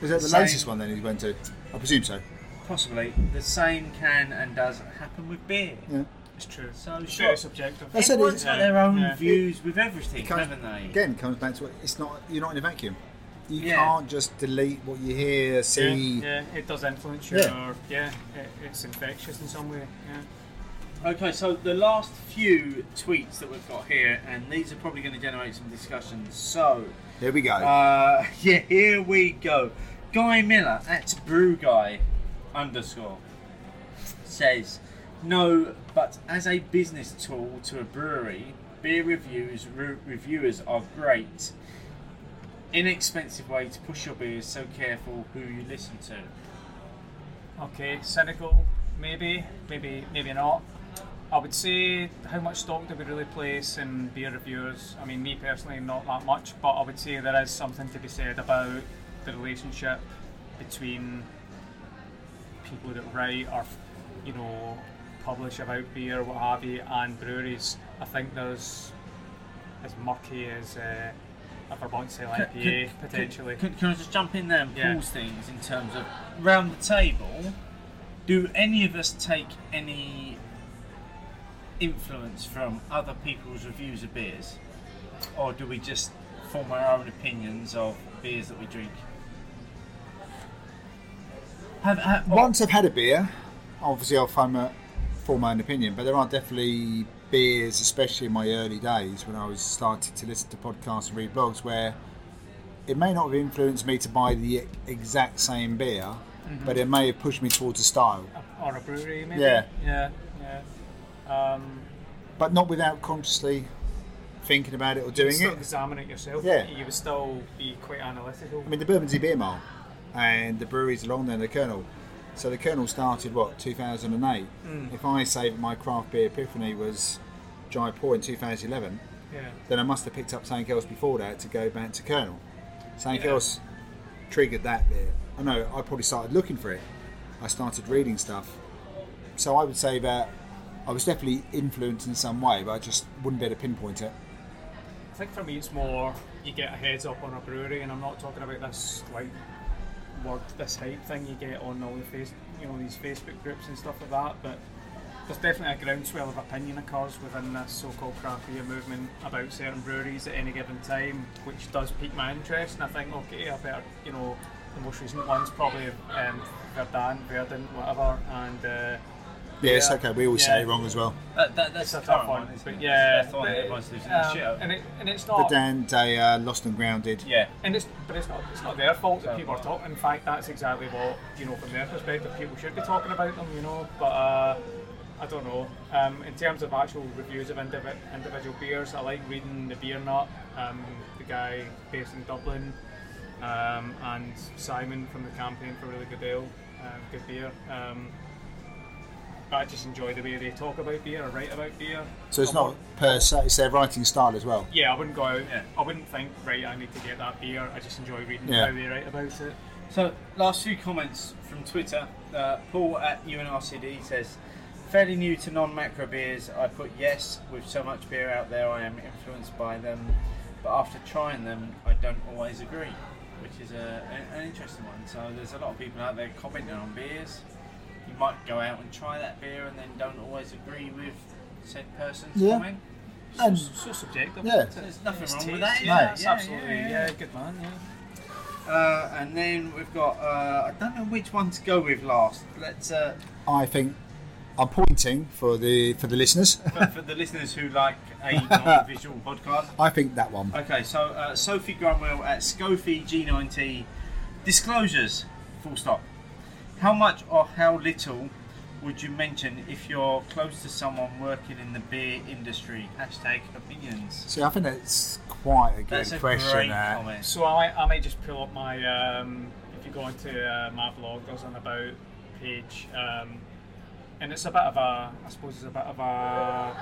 Was that the Same- latest one then he went to? I presume so. Possibly the same can and does happen with beer. Yeah. It's true. So It's sure. very subjective. I said Everyone's got their own yeah. views with everything, comes- haven't they? Again, comes back to what it's not. You're not in a vacuum. You Yeah. can't just delete what you hear, see. Yeah, yeah, it does influence your. Yeah. Yeah, it, it's infectious in some way. Yeah. Okay, so the last few tweets that we've got here, and these are probably going to generate some discussions. So, Here we go. uh, [laughs] yeah, here we go. Guy Miller at Brew Guy underscore says, "No, but as a business tool to a brewery, beer reviews re- reviewers are great. Inexpensive way to push your beers. So careful who you listen to." Okay, cynical, maybe, maybe, maybe not. I would say how much stock do we really place in beer reviewers? I mean, me personally, not that much, but I would say there is something to be said about the relationship between people that write or, you know, publish about beer, what have you, and breweries. I think there's as murky as uh, a Vermont style IPA potentially. Can, can I just jump in there and Yeah. pause things in terms of round the table? Do any of us take any influence from other people's reviews of beers, or do we just form our own opinions of beers that we drink? Have, have, Once I've had a beer, obviously I'll form, a, form my own opinion, but there are definitely beers, especially in my early days when I was starting to listen to podcasts and read blogs, where it may not have influenced me to buy the exact same beer, mm-hmm. but it may have pushed me towards a style. or a brewery, maybe. Yeah. yeah, yeah. Um, but not without consciously thinking about it or doing still it. examine it yourself. Yeah. You would still be quite analytical. I mean, the Bermondsey Beer Mile and the breweries along there, the Kernel. So the Kernel started what 2008. Mm. If I say that my craft beer epiphany was Jaipur in 2011, yeah. then I must have picked up something else before that to go back to Kernel. Something Yeah. else triggered that bit. I know I probably started looking for it. I started reading stuff. So I would say that I was definitely influenced in some way, but I just wouldn't be able to pinpoint it. I think for me it's more you get a heads up on a brewery, and I'm not talking about this like word, this hype thing you get on all the face, you know, these Facebook groups and stuff like that. But there's definitely a groundswell of opinion occurs within this so-called craft beer movement about certain breweries at any given time, which does pique my interest. And I think, okay, I better, you know, the most recent ones probably um, Verdant, Verdant, whatever, and. Uh, Yeah, it's okay. We always Yeah. say it wrong as well. That, that, that's it's a tough one, one, isn't but it? yeah, That's the one but, that everyone's losing um, the shit over. and, it, and it's The not. Dan Day uh, Lost and Grounded. Yeah. And it's, but it's not, it's not their fault that people are talking. In fact, that's exactly what, you know, from their perspective, people should be talking about them, you know. But uh, I don't know. Um, in terms of actual reviews of indivi- individual beers, I like reading the Beer Nut, um, the guy based in Dublin, um, and Simon from the Campaign for Really Good Ale, um, good beer. I just enjoy the way they talk about beer or write about beer. So it's I not want- per se, it's their writing style as well. yeah, I wouldn't go out. Yeah. I wouldn't think, right, I need to get that beer. I just enjoy reading Yeah. how they write about it. So, last few comments from Twitter. Uh, Paul at UNRCD says, fairly new to non macro beers. I put yes, with so much beer out there, I am influenced by them. But after trying them, I don't always agree, which is a, an, an interesting one. So, there's a lot of people out there commenting on beers. You might go out and try that beer and then don't always agree with said person's Yeah. comment. And so, so subjective. Yeah. There's nothing It's wrong taste, with that. Yeah, there? it's Yeah, absolutely. yeah, Yeah, yeah. good man. Yeah. Uh, and then we've got, uh, I don't know which one to go with last. Let's. Uh, I think I'm pointing for the for the listeners. [laughs] for, for the listeners who like a non-visual podcast. [laughs] I think that one. Okay, so uh, Sophie Grunwell at Scofie G90 disclosures. Full stop. How much or how little would you mention if you're close to someone working in the beer industry? Hashtag opinions. See, I think that's quite a good That's a question. great comment. So I might, I might just pull up my. Um, if you go into uh, my blog, there's an about page, um, and it's a bit of a. I suppose it's a bit of a.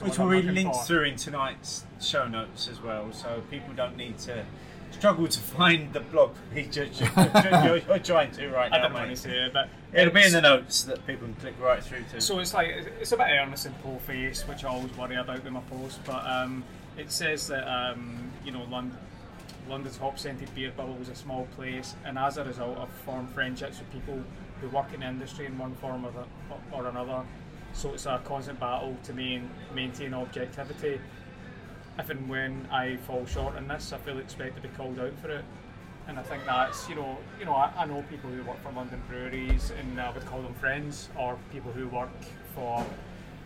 Which word will I'm be linked through in tonight's show notes as well, so people don't need to struggle to find the blog page you're, you're, you're trying to right now. I now. didn't want to mate. say it, but It'll be in the notes that people can click right through to. So it's like it's a bit earnest and full face, which I always worry about with my post. But um, it says that um, you know London, London's hop scented beer bubble was a small place, and as a result, I've formed friendships with people who work in the industry in one form or, the, or another. So it's a constant battle to main, maintain objectivity. If and when I fall short in this, I feel expect to be called out for it. And I think that's you know you know I, I know people who work for London breweries and I would call them friends or people who work for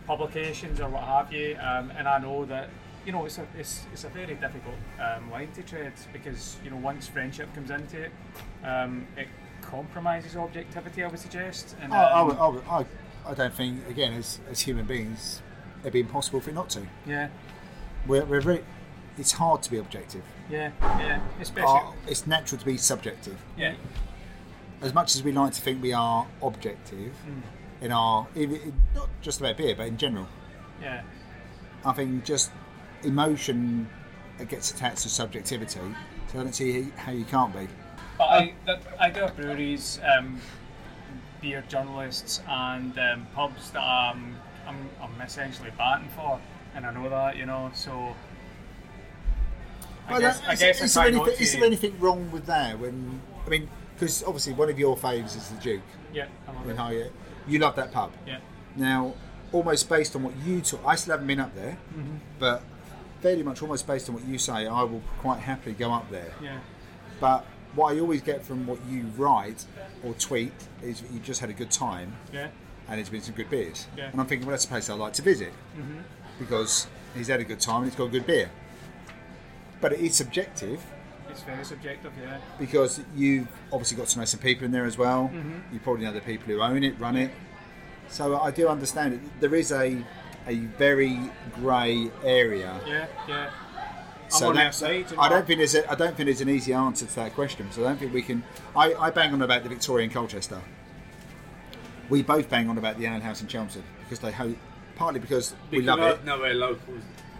publications or what have you um, and I know that you know it's a it's, it's a very difficult um, line to tread because you know once friendship comes into it um, it compromises objectivity I would suggest and I, I, um, would- I, would- I, I don't think, again, as, as human beings, it'd be impossible for it not to. yeah We're, we're very, it's hard to be objective. yeah yeah especially Uh, it's natural to be subjective. yeah As much as we like to think we are objective Mm. in our, even, not just about beer, but in general, yeah I think just emotion gets attached to subjectivity. So I don't see how you can't be. But I, that, I do have breweries, um, beer journalists, and um, pubs that I'm, I'm, I'm essentially batting for, and I know that, you know. So I Well, guess, that- I is, guess I is there anything, is there anything wrong with that? When I mean, because obviously one of your faves is the Duke Yeah, I love in it. You love that pub. Yeah, Now, almost based on what you talk, I still haven't been up there, Mm-hmm. but fairly much almost based on what you say, I will quite happily go up there. yeah, But what I always get from what you write or tweet is that you just had a good time yeah, and it's been some good beers. Yeah. And I'm thinking, well, that's a place I'd like to visit because he's had a good time and he's got a good beer. But it is subjective it's very subjective. Yeah, because you've obviously got to know some people in there as well. Mm-hmm. You probably know the people who own it, run it. So I do understand it. There is a a very grey area. Yeah, yeah. So on that- their side, you I don't think there's a, I don't think there's an easy answer to that question. So I don't think we can. I, I bang on about the Victorian Colchester. We both bang on about the Ale House in Chelmsford because they hope partly because we love it. Nowhere local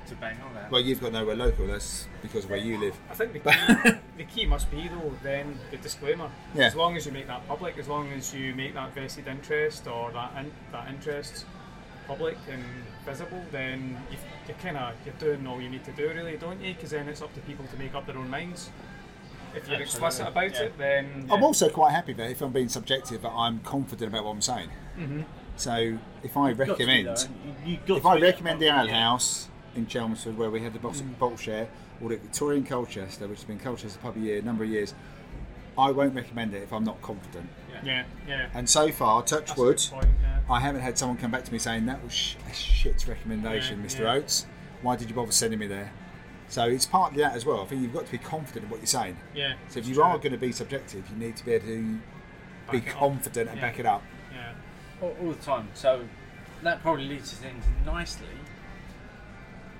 to bang on that. Well, you've got nowhere local. That's because of where you live. I think the [laughs] key, the key must be though then the disclaimer. Yeah. As long as you make that public, as long as you make that vested interest or that in, that interest public and visible, then you you kind of you're doing all you need to do really, don't you? Because then it's up to people to make up their own minds. If you're explicit about yeah. it, then I'm also quite happy that if I'm being subjective, that I'm confident about what I'm saying. Mm-hmm. So if I You've got to be, recommend, though. You- you've got if I recommend the that Ale one. House in Chelmsford, where we have the bottle, Mm. bottle share, or the Victorian Colchester, which has been Colchester pub a year, number of years, I won't recommend it if I'm not confident. yeah, yeah. And so far, touch That's a wood, point, yeah. I haven't had someone come back to me saying that was sh- a shit recommendation, Yeah, Mr. yeah. Oates. Why did you bother sending me there? So it's partly that as well. I think you've got to be confident in what you're saying. Yeah. So if you true. are going to be subjective, you need to be able to be Back it up. confident and Yeah. back it up. Yeah. all, all the time. So that probably leads us into nicely.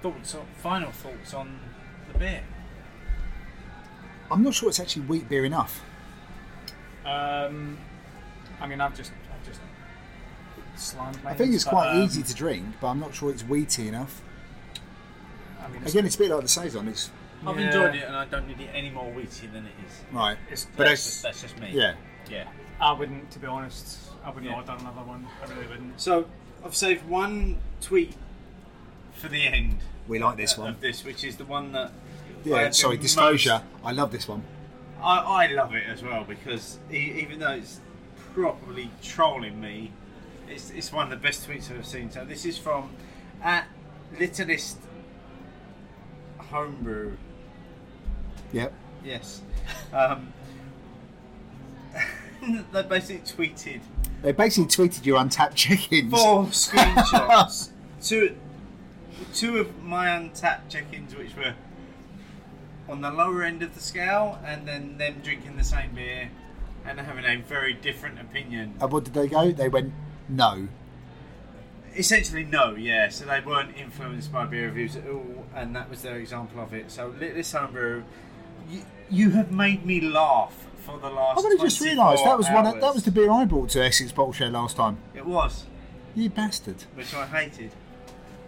Thoughts, on, final thoughts on the beer. I'm not sure it's actually wheat beer enough. Um, I mean, I've just, I've just slammed. I think it's but, quite um, easy to drink, but I'm not sure it's wheaty enough. I mean, it's, Again, it's a bit like the saison. It's I've Yeah. enjoyed it, and I don't need it any more wheaty than it is. right, it's, but that's, it's just, that's just me. yeah. yeah. I wouldn't, to be honest. I wouldn't Yeah. order another one. I really wouldn't. So I've saved one tweet for the end. We like this uh, one. Of this, which is the one that. Yeah, have sorry, been disclosure. I love this one. I, I love it as well because e- even though it's probably trolling me, it's, it's one of the best tweets I've seen. So this is from at Littlest Homebrew. Yep. Yes. Um, [laughs] they basically tweeted They basically tweeted you Untappd chickens. four [laughs] screenshots. two, two of my Untappd check-ins, which were on the lower end of the scale, and then them drinking the same beer and having a very different opinion. And what did they go? They went no. Essentially, no, yeah. So they weren't influenced by beer reviews at all, and that was their example of it. So, Littlest Homebrew, you, you have made me laugh for the last. I've only just realised that was one. Of, that was the beer I brought to Essex Bottle Share last time. It was, You bastard! which I hated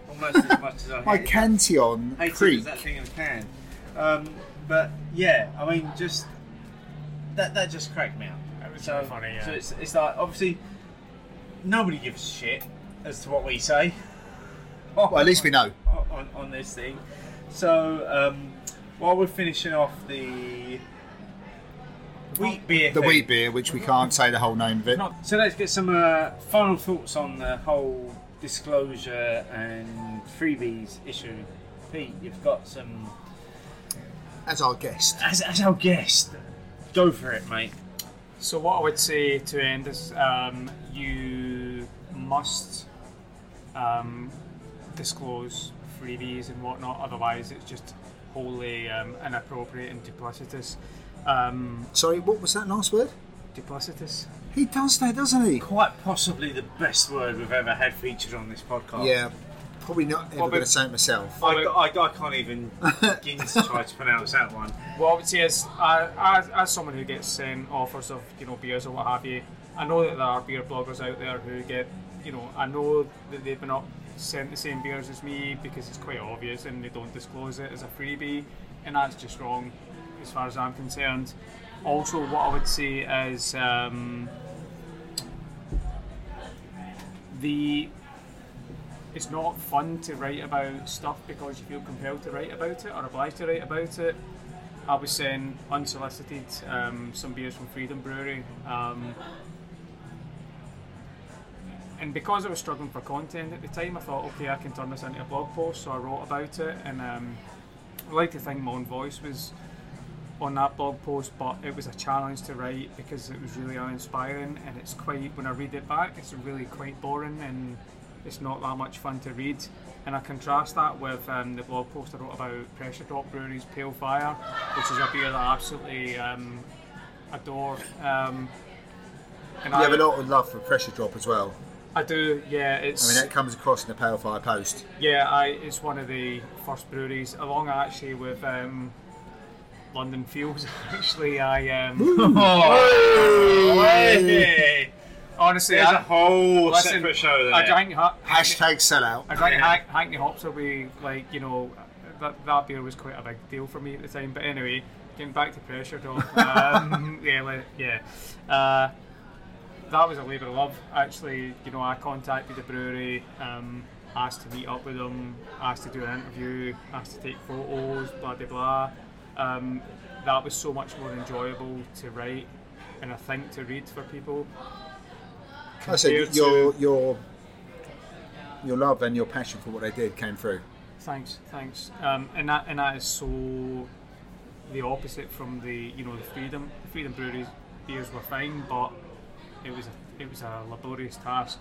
almost as much as I hated. My hated. Cantillon hated Kriek. that thing in the can. Um, but yeah, I mean, just that that just cracked me up. It was So, really funny, yeah. so it's, it's like obviously nobody gives a shit as to what we say. Well, at least we know. on, on this thing. So um, while we're finishing off the wheat beer, The thing, wheat beer, which we can't say the whole name of it. Not- So let's get some uh, final thoughts on the whole disclosure and freebies issue. Pete, you've got some As our guest. as, as our guest. Go for it, mate. So what I would say to end is um, you must um, disclose freebies and whatnot, otherwise it's just wholly um, inappropriate and duplicitous. Um, Sorry, what was that last word? duplicitous. He does that, doesn't he? Quite possibly the best word we've ever had featured on this podcast. Yeah, probably not ever Well, going to but- say it myself. I, I, I can't even [laughs] begin to try to pronounce that one. What I would say is, uh, as, as someone who gets sent offers of you know beers or what have you, I know that there are beer bloggers out there who get, you know, I know that they've been up sent the same beers as me because it's quite obvious and they don't disclose it as a freebie, and that's just wrong, as far as I'm concerned. Also, what I would say is um, the it's not fun to write about stuff because you feel compelled to write about it or obliged to write about it. I was sent unsolicited um, some beers from Freedom Brewery. Um, and because I was struggling for content at the time, I thought, okay, I can turn this into a blog post. So I wrote about it, and um, I like to think my own voice was on that blog post, but it was a challenge to write because it was really uninspiring. And it's quite, when I read it back, it's really quite boring and it's not that much fun to read. And I contrast that with um, the blog post I wrote about Pressure Drop Brewery's Pale Fire, which is a beer that I absolutely um, adore. Um, and You I- have a lot of love for Pressure Drop as well. I do, yeah. It's. I mean, that comes across in the Pale Fire Post. yeah, I it's one of the first breweries, along actually with um, London Fields. [laughs] Actually, I um, [laughs] Hey! honestly, There's a I, whole listen, separate show there. I drank ha- Hashtag sellout. I drank Hack- Hackney Hopster, like, you know, that, that beer was quite a big deal for me at the time. But anyway, getting back to pressure talk. [laughs] Um, yeah, like, yeah. Uh, that was a labour of love. Actually, you know, I contacted the brewery, um, asked to meet up with them, asked to do an interview, asked to take photos, blah, blah, blah. Um, that was so much more enjoyable to write and I think to read for people. I said your your your love and your passion for what they did came through. Thanks, thanks. Um, and that and that is so the opposite from the you know the freedom the freedom breweries beers were fine, but it was a, it was a laborious task,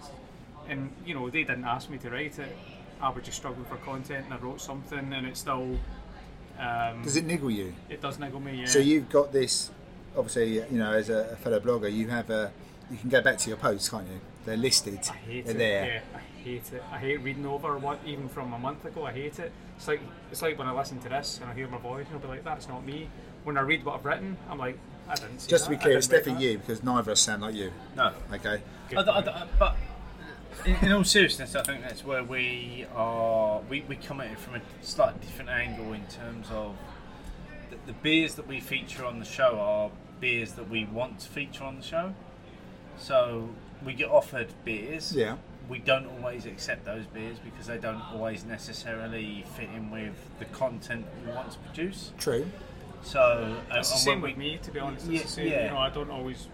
and you know they didn't ask me to write it. I was just struggling for content, and I wrote something, and it still um, Does it niggle you? it does niggle me. Yeah. So you've got this. Obviously, you know, as a fellow blogger, you have a. You can go back to your posts, can't you? They're listed. I hate They're it. there. Yeah, I hate it. I hate reading over what even from a month ago. I hate it. It's like it's like when I listen to this and I hear my voice and I'll be like, "That's not me." When I read what I've written, I'm like, "I didn't see Just to be clear, it's definitely that." you because neither of us sound like you. No. Okay. I, I. I, but in, in all seriousness, I think that's where we are. We, we come at it from a slightly different angle in terms of the, the beers that we feature on the show are beers that we want to feature on the show. So we get offered beers. Yeah. We don't always accept those beers because they don't always necessarily fit in with the content we want to produce. True. So and- It's the same when with we- me, to be honest. Yeah, the same. yeah. You know, I don't always.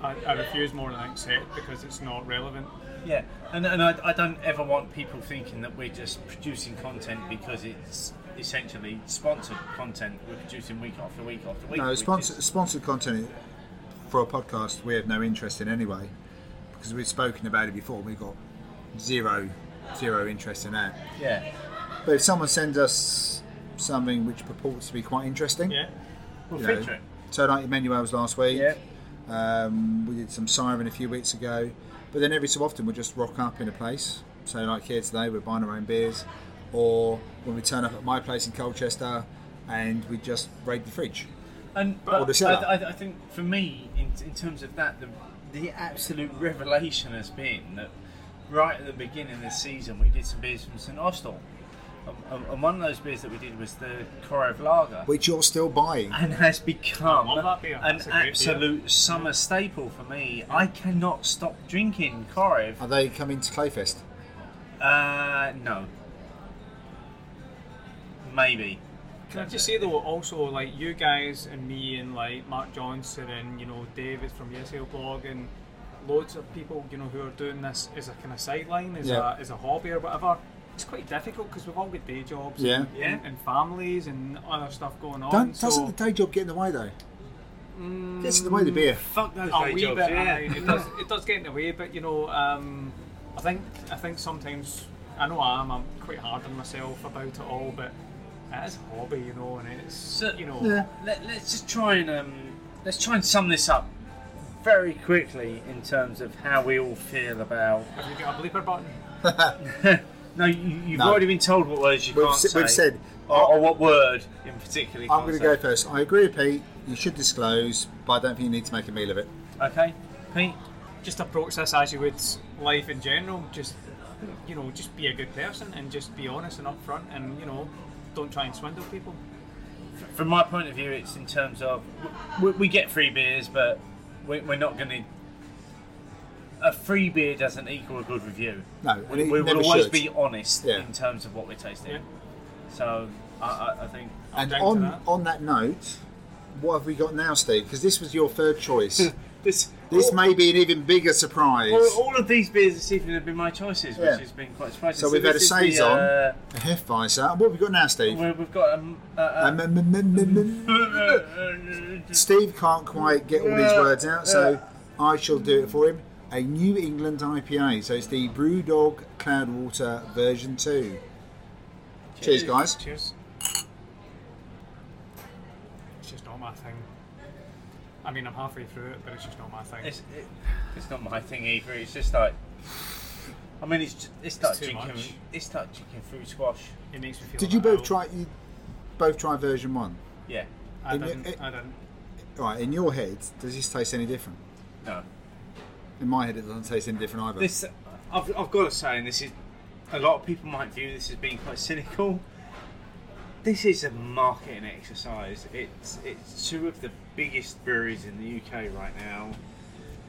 I, I refuse more than I accept because it's not relevant. Yeah, and, and I, I don't ever want people thinking that we're just producing content because it's essentially sponsored content we're producing week after week after week. No, which sponsor, is- sponsored content for a podcast we have no interest in anyway, because we've spoken about it before. We've got zero, zero interest in that. yeah, But if someone sends us something which purports to be quite interesting, Yeah. we'll you know, feature it. so like Emmanuales last week. Yeah, Um, we did some siren a few weeks ago, but then every so often we'll just rock up in a place. So like here today, we're buying our own beers, or when we turn up at my place in Colchester, and we just raid the fridge. and Or the cellar. I, I, I think for me, in, in terms of that, the, the absolute revelation has been that right at the beginning of the season, we did some beers from St Austell. And- And one of those beers that we did was the Korev Lager. Which you're still buying. and has become I love that beer. an That's a great beer. absolute summer staple for me. I cannot stop drinking Korev. Are they coming to Clayfest? Uh, no. Maybe. Can I just say though, also like you guys and me and like Mark Johnson and you know David from YesAil blog and loads of people you know who are doing this as a kind of sideline, as Yeah. a as a hobby or whatever. It's quite difficult because we've all got day jobs, Yeah. and, Yeah. and, and families and other stuff going on. Don't, so doesn't the day job get in the way though? Gets in the way the beer. Fuck those a day wee jobs, bit, yeah. aye, it does [laughs] it does get in the way, but you know, um, I think I think sometimes I know I am. I'm quite hard on myself about it all, but it is a hobby, you know, and it's So, you know. Yeah. Let, let's just try and um, let's try and sum this up very quickly in terms of how we all feel about. Have you got a bleeper button? [laughs] No, you, you've No. already been told what words you We've, can't s- say. we've said. or, uh, or what word in particular. you I'm going to go first. I agree with Pete. You should disclose, but I don't think you need to make a meal of it. Okay, Pete. Just approach this as you would life in general. Just you know, just be a good person and just be honest and upfront, and you know, don't try and swindle people. From my point of view, it's in terms of we, we get free beers, but we, we're not going to. A free beer doesn't equal a good review. No, and we, it we will always should. be honest Yeah. in terms of what we're tasting. Yeah. So I, I, I think And down to on that. on that note, what have we got now, Steve? Because this was your third choice. [laughs] this this all, may be an even bigger surprise. all, all of these beers this evening have been my choices, Yeah. which has been quite surprising. So we've had a saison. uh, A Hefeweizen. What have we got now, Steve? we- we've got um. Steve can't quite get all these words out, so I shall do it for him. A New England IPA. So it's the Brewdog Cloudwater version 2. Cheers, guys. Cheers. It's just not my thing. I mean, I'm halfway through it, but it's just not my thing. it's, it, it's not my thing either. It's just like I mean, it's just, it's like too drinking. much. It's like drinking fruit squash. It makes me feel. Did a you both ill. try? You both try version one. Yeah. I in your- didn't. it- I didn't. Right. In your head, does this taste any different? No. In my head, it doesn't taste any different either. This, I've, I've got to say, and this is a lot of people might view this as being quite cynical. This is a marketing exercise. It's it's two of the biggest breweries in the UK right now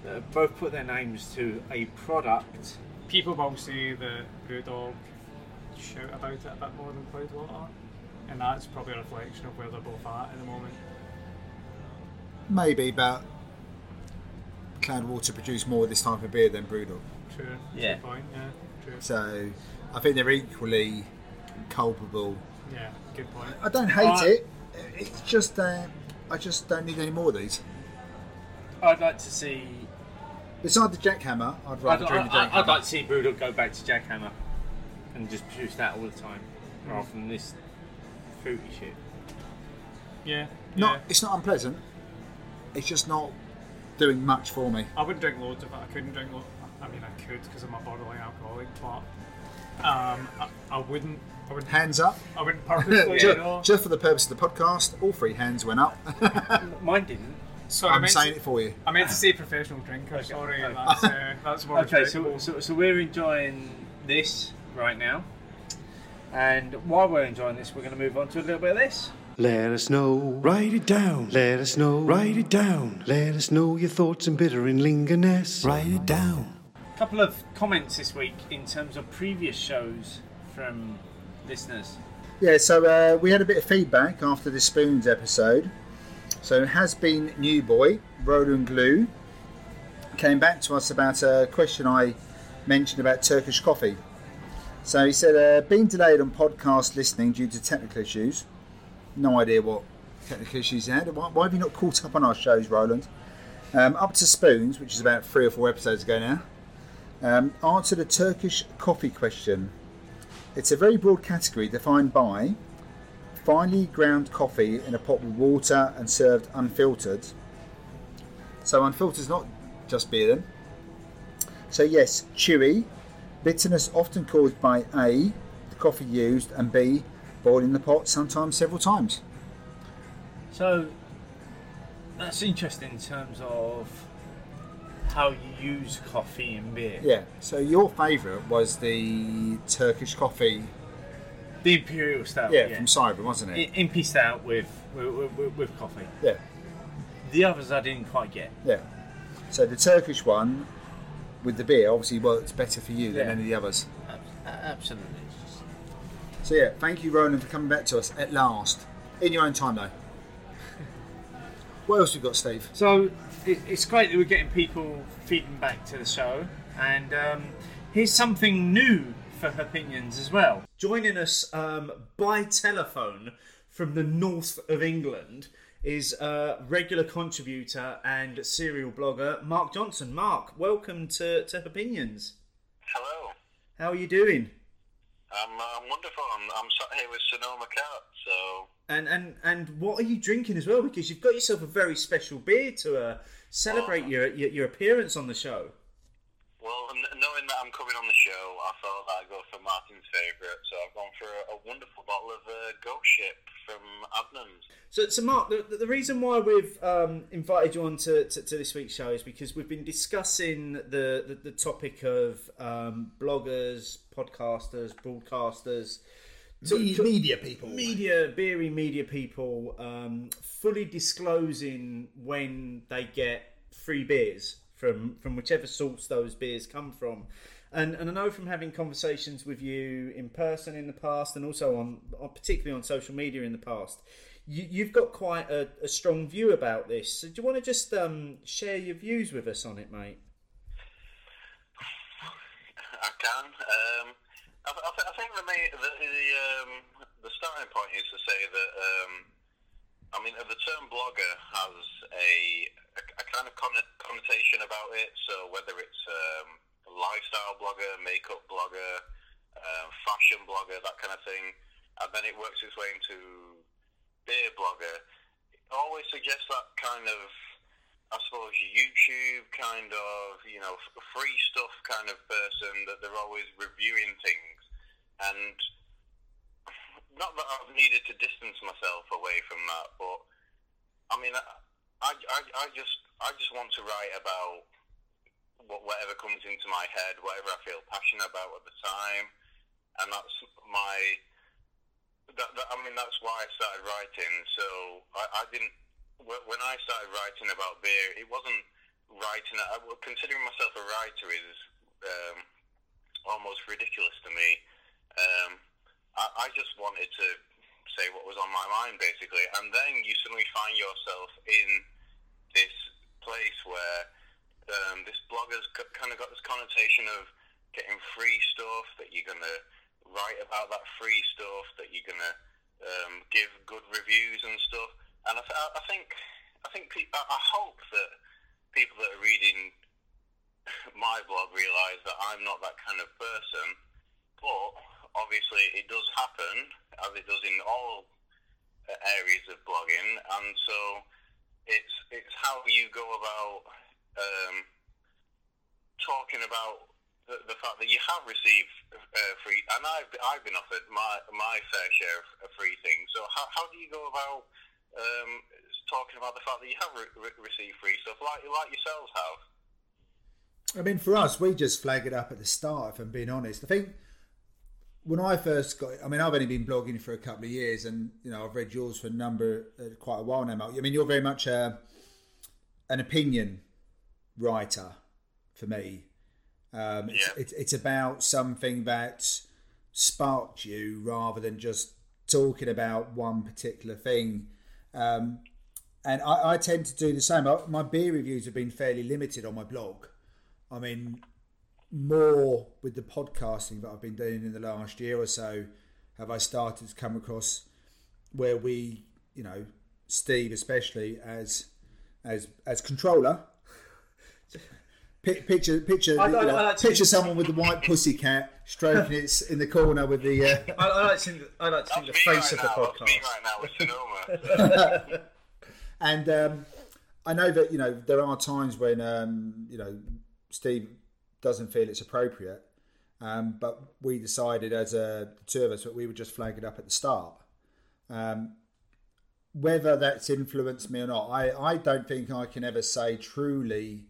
that have both put their names to a product. People will say that Brewdog shout about it a bit more than Cloudwater, and that's probably a reflection of where they're both at at the moment. Maybe, but Cloudwater produce more of this type of beer than Brewdog. True. Yeah. Point. Yeah. True. So I think they're equally culpable. Yeah. Good point. I don't hate I- it. It's just uh, I just don't need any more of these. I'd like to see. Beside the jackhammer, I'd I'd, rather drink the jackhammer. I'd like to see Brewdog go back to Jackhammer and just produce that all the time, rather than this fruity shit. Yeah. not, yeah. it's not unpleasant. It's just not doing much for me. I wouldn't drink loads of it. I couldn't drink. Lo- I mean, I could because I'm a borderline alcoholic, but um, I, I wouldn't. I wouldn't. Hands up. I wouldn't purposely. [laughs] just, you know. just for the purpose of the podcast, all three hands went up. [laughs] Mine didn't. Sorry, I I'm meant saying to, it for you. I meant to say professional drinker. Sorry, okay. that's uh, [laughs] that's more Okay, so, so so we're enjoying this right now, and while we're enjoying this, we're going to move on to a little bit of this. Let us know, write it down. Let us know, write it down. Let us know your thoughts and bitter and lingerness. Write it down. A couple of comments this week in terms of previous shows from listeners. Yeah, so uh, we had a bit of feedback after the Spoons episode. So it has been New Boy, Roland Glue, came back to us about a question I mentioned about Turkish coffee. So he said, uh, being delayed on podcast listening due to technical issues. No idea what technical issues had. Why, why have you not caught up on our shows, Roland? Um, up to Spoons, which is about three or four episodes ago now. Um, answered a Turkish coffee question. It's a very broad category defined by finely ground coffee in a pot with water and served unfiltered. So unfiltered is not just beer then. So yes, chewy, bitterness often caused by A, the coffee used, and B, boiling the pot sometimes several times. So that's interesting in terms of how you use coffee and beer. Yeah. So your favourite was the Turkish coffee, The imperial stout. yeah, from Cyber, wasn't it? Impy stout with with, with with coffee. Yeah. The others I didn't quite get. Yeah. So the Turkish one with the beer obviously works better for you than any of the others. Absolutely. So yeah, thank you, Roland, for coming back to us at last. In your own time, though. [laughs] what else you got, Steve? So it, it's great that we're getting people feeding back to the show, and um, here's something new for opinions as well. Joining us um, by telephone from the north of England is uh, regular contributor and serial blogger Mark Johnson. Mark, welcome to, to Opinions. Hello. How are you doing? I'm, I'm wonderful. I'm, I'm sat here with Sonoma Cat, so And and and what are you drinking as well? Because you've got yourself a very special beer to uh, celebrate your, your your appearance on the show. Well, knowing that I'm coming on the show, I thought that I'd go for Martin's favourite. So I've gone for a, a wonderful bottle of uh, Ghost Ship from Adnams. So, so Mark, the, the- the reason why we've um, invited you on to, to, to this week's show is because we've been discussing the, the, the topic of um, bloggers, podcasters, broadcasters, to- to- media people. media, beery media people um, fully disclosing when they get free beers from from whichever source those beers come from. And, and I know from having conversations with you in person in the past, and also on, particularly on social media in the past, you, you've got quite a, a strong view about this. So do you want to just um, share your views with us on it, mate? I can. Um, I, I, th- I think the, main, the the, um, the starting point is to say that um, I mean the term blogger has a, a, a connotation about it. So whether it's um, lifestyle blogger, makeup blogger, um, fashion blogger, that kind of thing, and then it works its way into beer blogger. It always suggests that kind of I suppose, YouTube kind of, you know, free stuff kind of person that they're always reviewing things. And not that I've needed to distance myself away from that, but I mean, I, I, I just, I just want to write about wh- whatever comes into my head, whatever I feel passionate about at the time, and that's my. That, that, I mean, that's why I started writing. So I, I didn't. When I started writing about beer, it wasn't writing. I, considering myself a writer is um, almost ridiculous to me. Um, I, I just wanted to say what was on my mind, basically, and then you suddenly find yourself in this place where um, this blogger's kind of got this connotation of getting free stuff that you're gonna write about that free stuff that you're gonna um, give good reviews and stuff. And I, th- I think I think pe- I I hope that people that are reading [laughs] my blog realise that I'm not that kind of person. But obviously, it does happen, as it does in all uh, areas of blogging, and so it's it's how you go about um, talking about the, the fact that you have received uh, free, and I've I've been offered my my fair share of free things. So how how do you go about um, talking about the fact that you have re- re- received free stuff, like like yourselves have? I mean, for us, we just flag it up at the start. If I'm being honest, I think when I first got, I mean, I've only been blogging for a couple of years, and you know, I've read yours for a number, uh, quite a while now. Mark. I mean, you're very much a, an opinion writer for me. Um, it's, Yeah. it's, it's about something that sparked you rather than just talking about one particular thing. Um, and I, I tend to do the same. I, my beer reviews have been fairly limited on my blog. I mean, more with the podcasting that I've been doing in the last year or so, have I started to come across where we, you know, Steve especially as as as controller. Picture, picture, I- I- you know, I like picture think- someone with the white pussy cat stroking it in the corner with the. Uh, I, I like to think, I like to think the face right of the now. That's me podcast. right now with Sonoma. [laughs] And um, I know that you know there are times when um, you know Steve doesn't feel it's appropriate, um, but we decided as a two of us that we would just flag it up at the start. Um, whether that's influenced me or not, I, I don't think I can ever say truly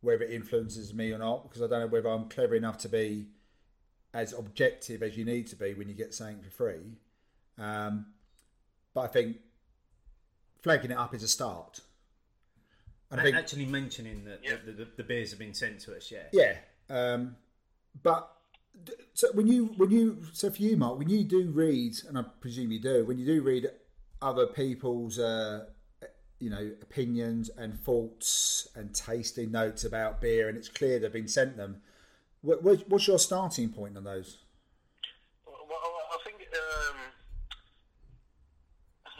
whether it influences me or not because I don't know whether I'm clever enough to be as objective as you need to be when you get something for free. Um, but I think flagging it up is a start. And I And think, actually mentioning that Yeah. the, the, the beers have been sent to us, yeah. yeah, um, but so when you when you so for you, Mark, when you do read, and I presume you do, when you do read other people's uh, you know opinions and thoughts and tasting notes about beer, and it's clear they've been sent them. What, what- what's your starting point on those? Well, I think. Um,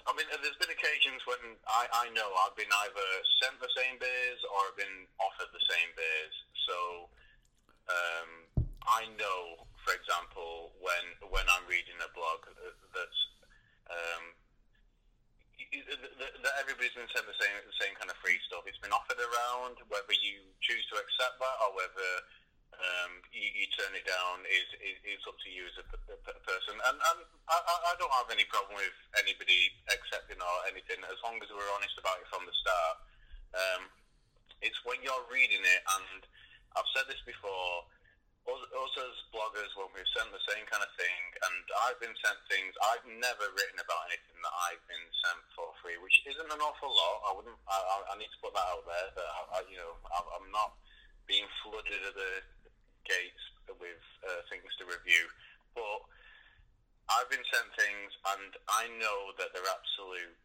I mean, there's been occasions when I, I know I've been either sent the same beers or I've been offered the same beers. So um, I know, for example, when when I'm reading a blog um, that that everybody's been sent the same the same kind of free stuff. It's been offered around. Whether you choose to accept that or whether um, you, you turn it down is, is, up to you as a person. And, and I, I I don't have any problem with anybody accepting or anything as long as we're honest about it from the start. Um, it's when you're reading it, and I've said this before. Us, us as bloggers, when we've sent the same kind of thing, and I've been sent things, I've never written about anything that I've been sent for free, which isn't an awful lot. I wouldn't. I, I, I need to put that out there. That I, I, you know, I'm, I'm not being flooded at the gates with uh, things to review, but I've been sent things, and I know that they're absolute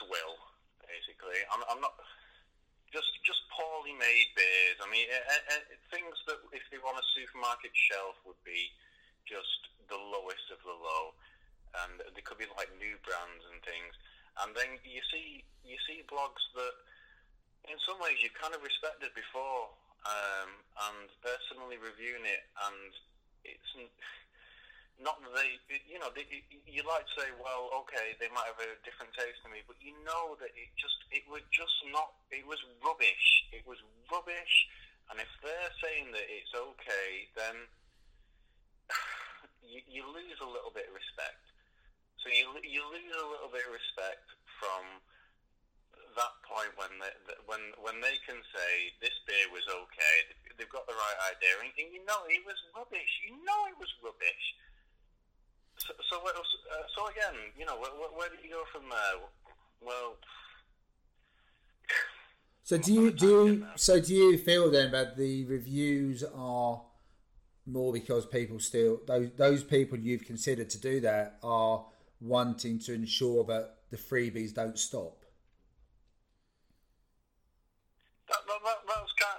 swill. Basically, I'm, I'm not just just poorly made beers. I mean, uh, uh, uh, things that if they were on a supermarket shelf would be just the lowest of the low, and they could be like new brands and things. And then you see you see blogs that, in some ways, you kind of respected before, um, and they're reviewing it, and it's not that they, you know, they, you like to say, well, okay, they might have a different taste to me, but you know that it just, it was just not, it was rubbish. It was rubbish, and if they're saying that it's okay, then [sighs] you, you lose a little bit of respect. So you you lose a little bit of respect from that point when they, when when they can say this beer was okay, they've got the right idea, and, and you know it was rubbish. You know it was rubbish. So, so, uh, so again, you know, where, where do you go from there? Well. So do you do you, so do you feel then that the reviews are more because people still those those people you've considered to do that are wanting to ensure that the freebies don't stop? That, that, that,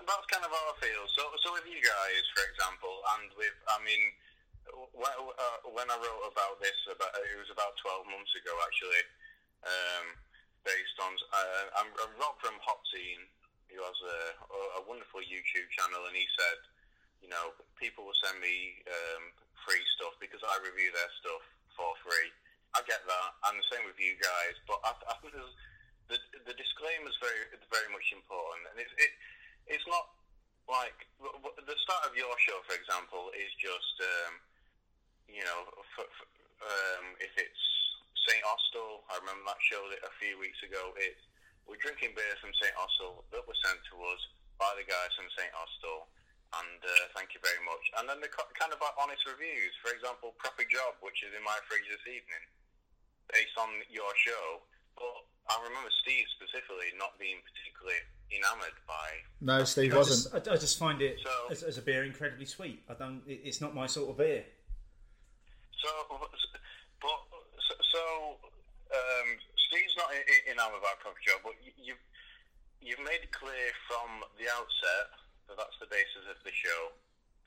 that's kind I feel. So so with you guys, for example, and with I mean, when, uh, when I wrote about this, about it was about twelve months ago actually. Um, based on uh, I'm, I'm Rob from Hopzine, who has a, a wonderful YouTube channel, and he said, you know, people will send me um, free stuff because I review their stuff for free. I get that, and the same with you guys. But I, I think [laughs] the the disclaimer is very very much important, and it's it, it's not like the start of your show, for example, is just um, you know for, for, um, if it's St Austell. I remember that show a few weeks ago. It we're drinking beers from St Austell that were sent to us by the guys from St Austell and uh, thank you very much. And then the kind of like honest reviews. For example, Proper Job, which is in my fridge this evening, based on your show. But I remember Steve specifically not being particularly enamoured by. No, Steve I wasn't. just, I, I just find it So- as, as a beer incredibly sweet. I don't. It, it's not my sort of beer. So, but so, so um, Steve's not enamoured by Proper Job, but you- you've you've made it clear from the outset that that's the basis of the show.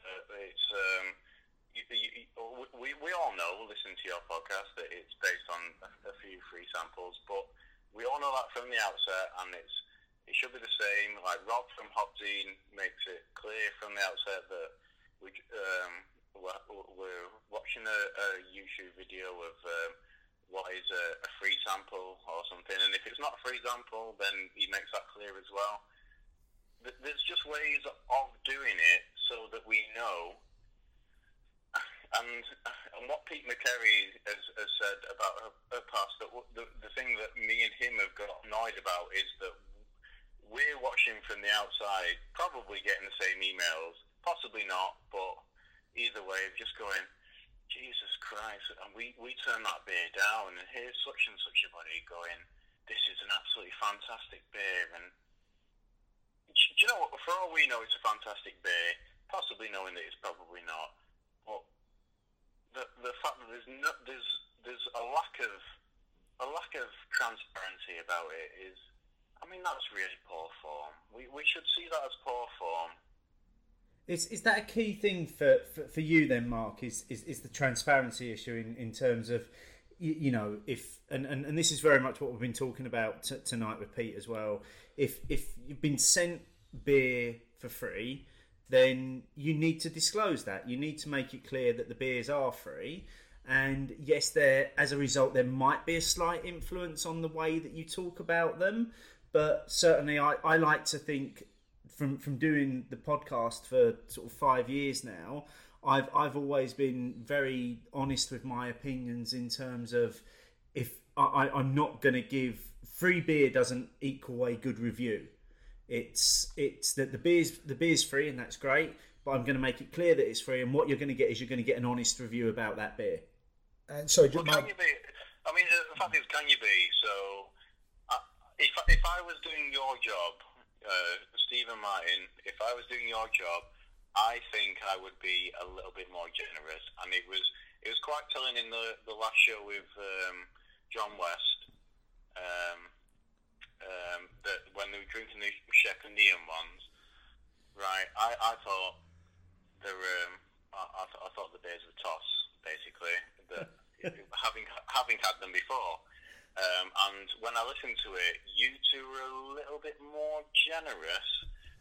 Uh, it's um, you, you, you- we we all know, we listen to your podcast, that it's based on a, a few free samples, but we all know that from the outset, and it's it should be the same. Like Rob from Hopzine makes it clear from the outset that we um, we're, we're watching a, a YouTube video of um, what is a, a free sample or something, and if it's not a free sample, then he makes that clear as well. There's just ways of doing it so that we know. And, and what Pete McCary has, has said about her, her past, that the, the thing that me and him have got annoyed about is that we're watching from the outside, probably getting the same emails, possibly not, but either way, just going, Jesus Christ, and we, we turn that beer down, and here's such and such a buddy going, this is an absolutely fantastic beer, and do you know what? For all we know, it's a fantastic beer, possibly knowing that it's probably not, but the the fact that there's no, there's there's a lack of a lack of transparency about it is, I mean, that's really poor form. We we should see that as poor form. Is is that a key thing for, for, for you then, Mark? Is, is is the transparency issue in, in terms of you, you know if and, and, and this is very much what we've been talking about t- tonight with Pete as well. If if you've been sent beer for free, then you need to disclose that. You need to make it clear that the beers are free. And yes, there as a result there might be a slight influence on the way that you talk about them, but certainly I, I like to think from from doing the podcast for sort of five years now, I've I've always been very honest with my opinions in terms of if I, I'm not going to give free beer doesn't equal a good review. It's it's that the beer's the beer's free and that's great, but I'm going to make it clear that it's free. And what you're going to get is you're going to get an honest review about that beer. And sorry, Well, Mike, can you be? I mean, the fact is, can you be? So, if if I was doing your job, uh, Stephen Martin, if I was doing your job, I think I would be a little bit more generous. And it was it was quite telling in the the last show with um, John West. Um, um, that when they were drinking the Neame ones, right? I, I thought were. Um, I, I, th- I thought the beers were toss, basically. That [laughs] having having had them before, um, and when I listened to it, you two were a little bit more generous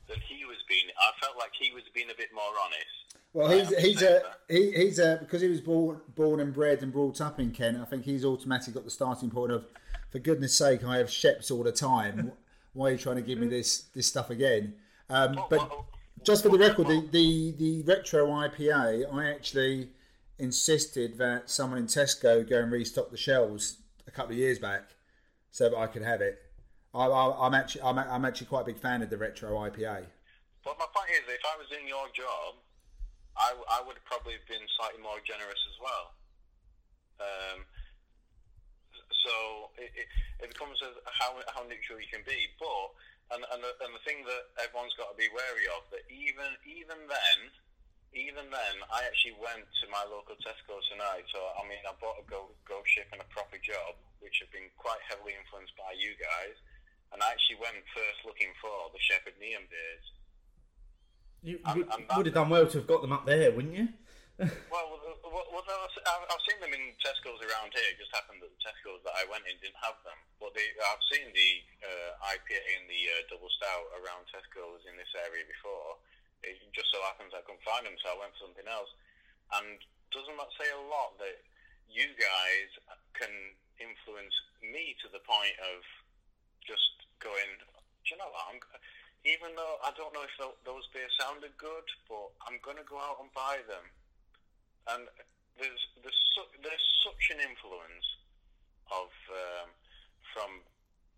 than he was being. I felt like he was being a bit more honest. Well, he's he's a he, he's a because he was born born and bred and brought up in Kent. I think he's automatically got the starting point of, for goodness sake, I have sheps all the time. Why are you trying to give me this this stuff again? Um, What- but what- just for the record, the, the the retro IPA, I actually insisted that someone in Tesco go and restock the shelves a couple of years back, so that I could have it. I, I'm actually I'm, I'm actually quite a big fan of the retro IPA. But my point is, if I was in your job, I, I would have probably been slightly more generous as well. Um, so it, it, it becomes how how neutral you can be. But and and the, and the thing that everyone's got to be wary of that even even then. Even then, I actually went to my local Tesco tonight. So I mean, I bought a go go ship and a proper job, which have been quite heavily influenced by you guys. And I actually went first looking for the Shepherd Neame beers. You I'm- would, I'm- would have done well to have got them up there, wouldn't you? [laughs] Well, well, well, I've seen them in Tesco's around here. It just happened that the Tesco's that I went in didn't have them. But they, I've seen the uh, IPA and the uh, double stout around Tesco's in this area before. It just so happens I couldn't find them, so I went for something else. And doesn't that say a lot that you guys can influence me to the point of just going, do you know what? I'm, even though I don't know if those beers sounded good, but I'm going to go out and buy them and there's there's, su- there's such an influence of um, from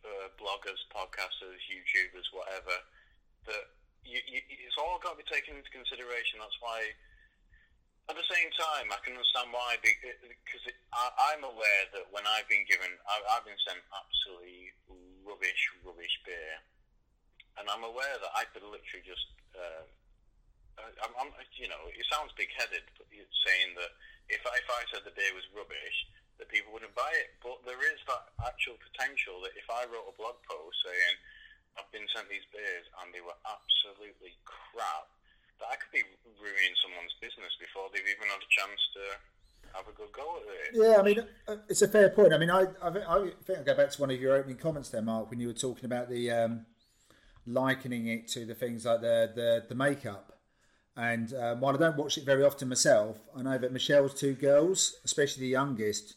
uh, bloggers, podcasters, YouTubers, whatever that you, you, it's all got to be taken into consideration. That's why. At the same time, I can understand why because it, I, I'm aware that when I've been given, I, I've been sent absolutely rubbish, rubbish beer, and I'm aware that I could literally just uh, I'm, I'm, you know, it sounds big-headed, but saying that if I, if I said the beer was rubbish, that people wouldn't buy it. But there is that actual potential that if I wrote a blog post saying I've been sent these beers and they were absolutely crap, that I could be ruining someone's business before they've even had a chance to have a good go at it. Yeah, I mean, uh, it's a fair point. I mean, I, I, I think I'll go back to one of your opening comments there, Mark, when you were talking about the um, likening it to the things like the the, the makeup. And um, while I don't watch it very often myself, I know that Michelle's two girls, especially the youngest,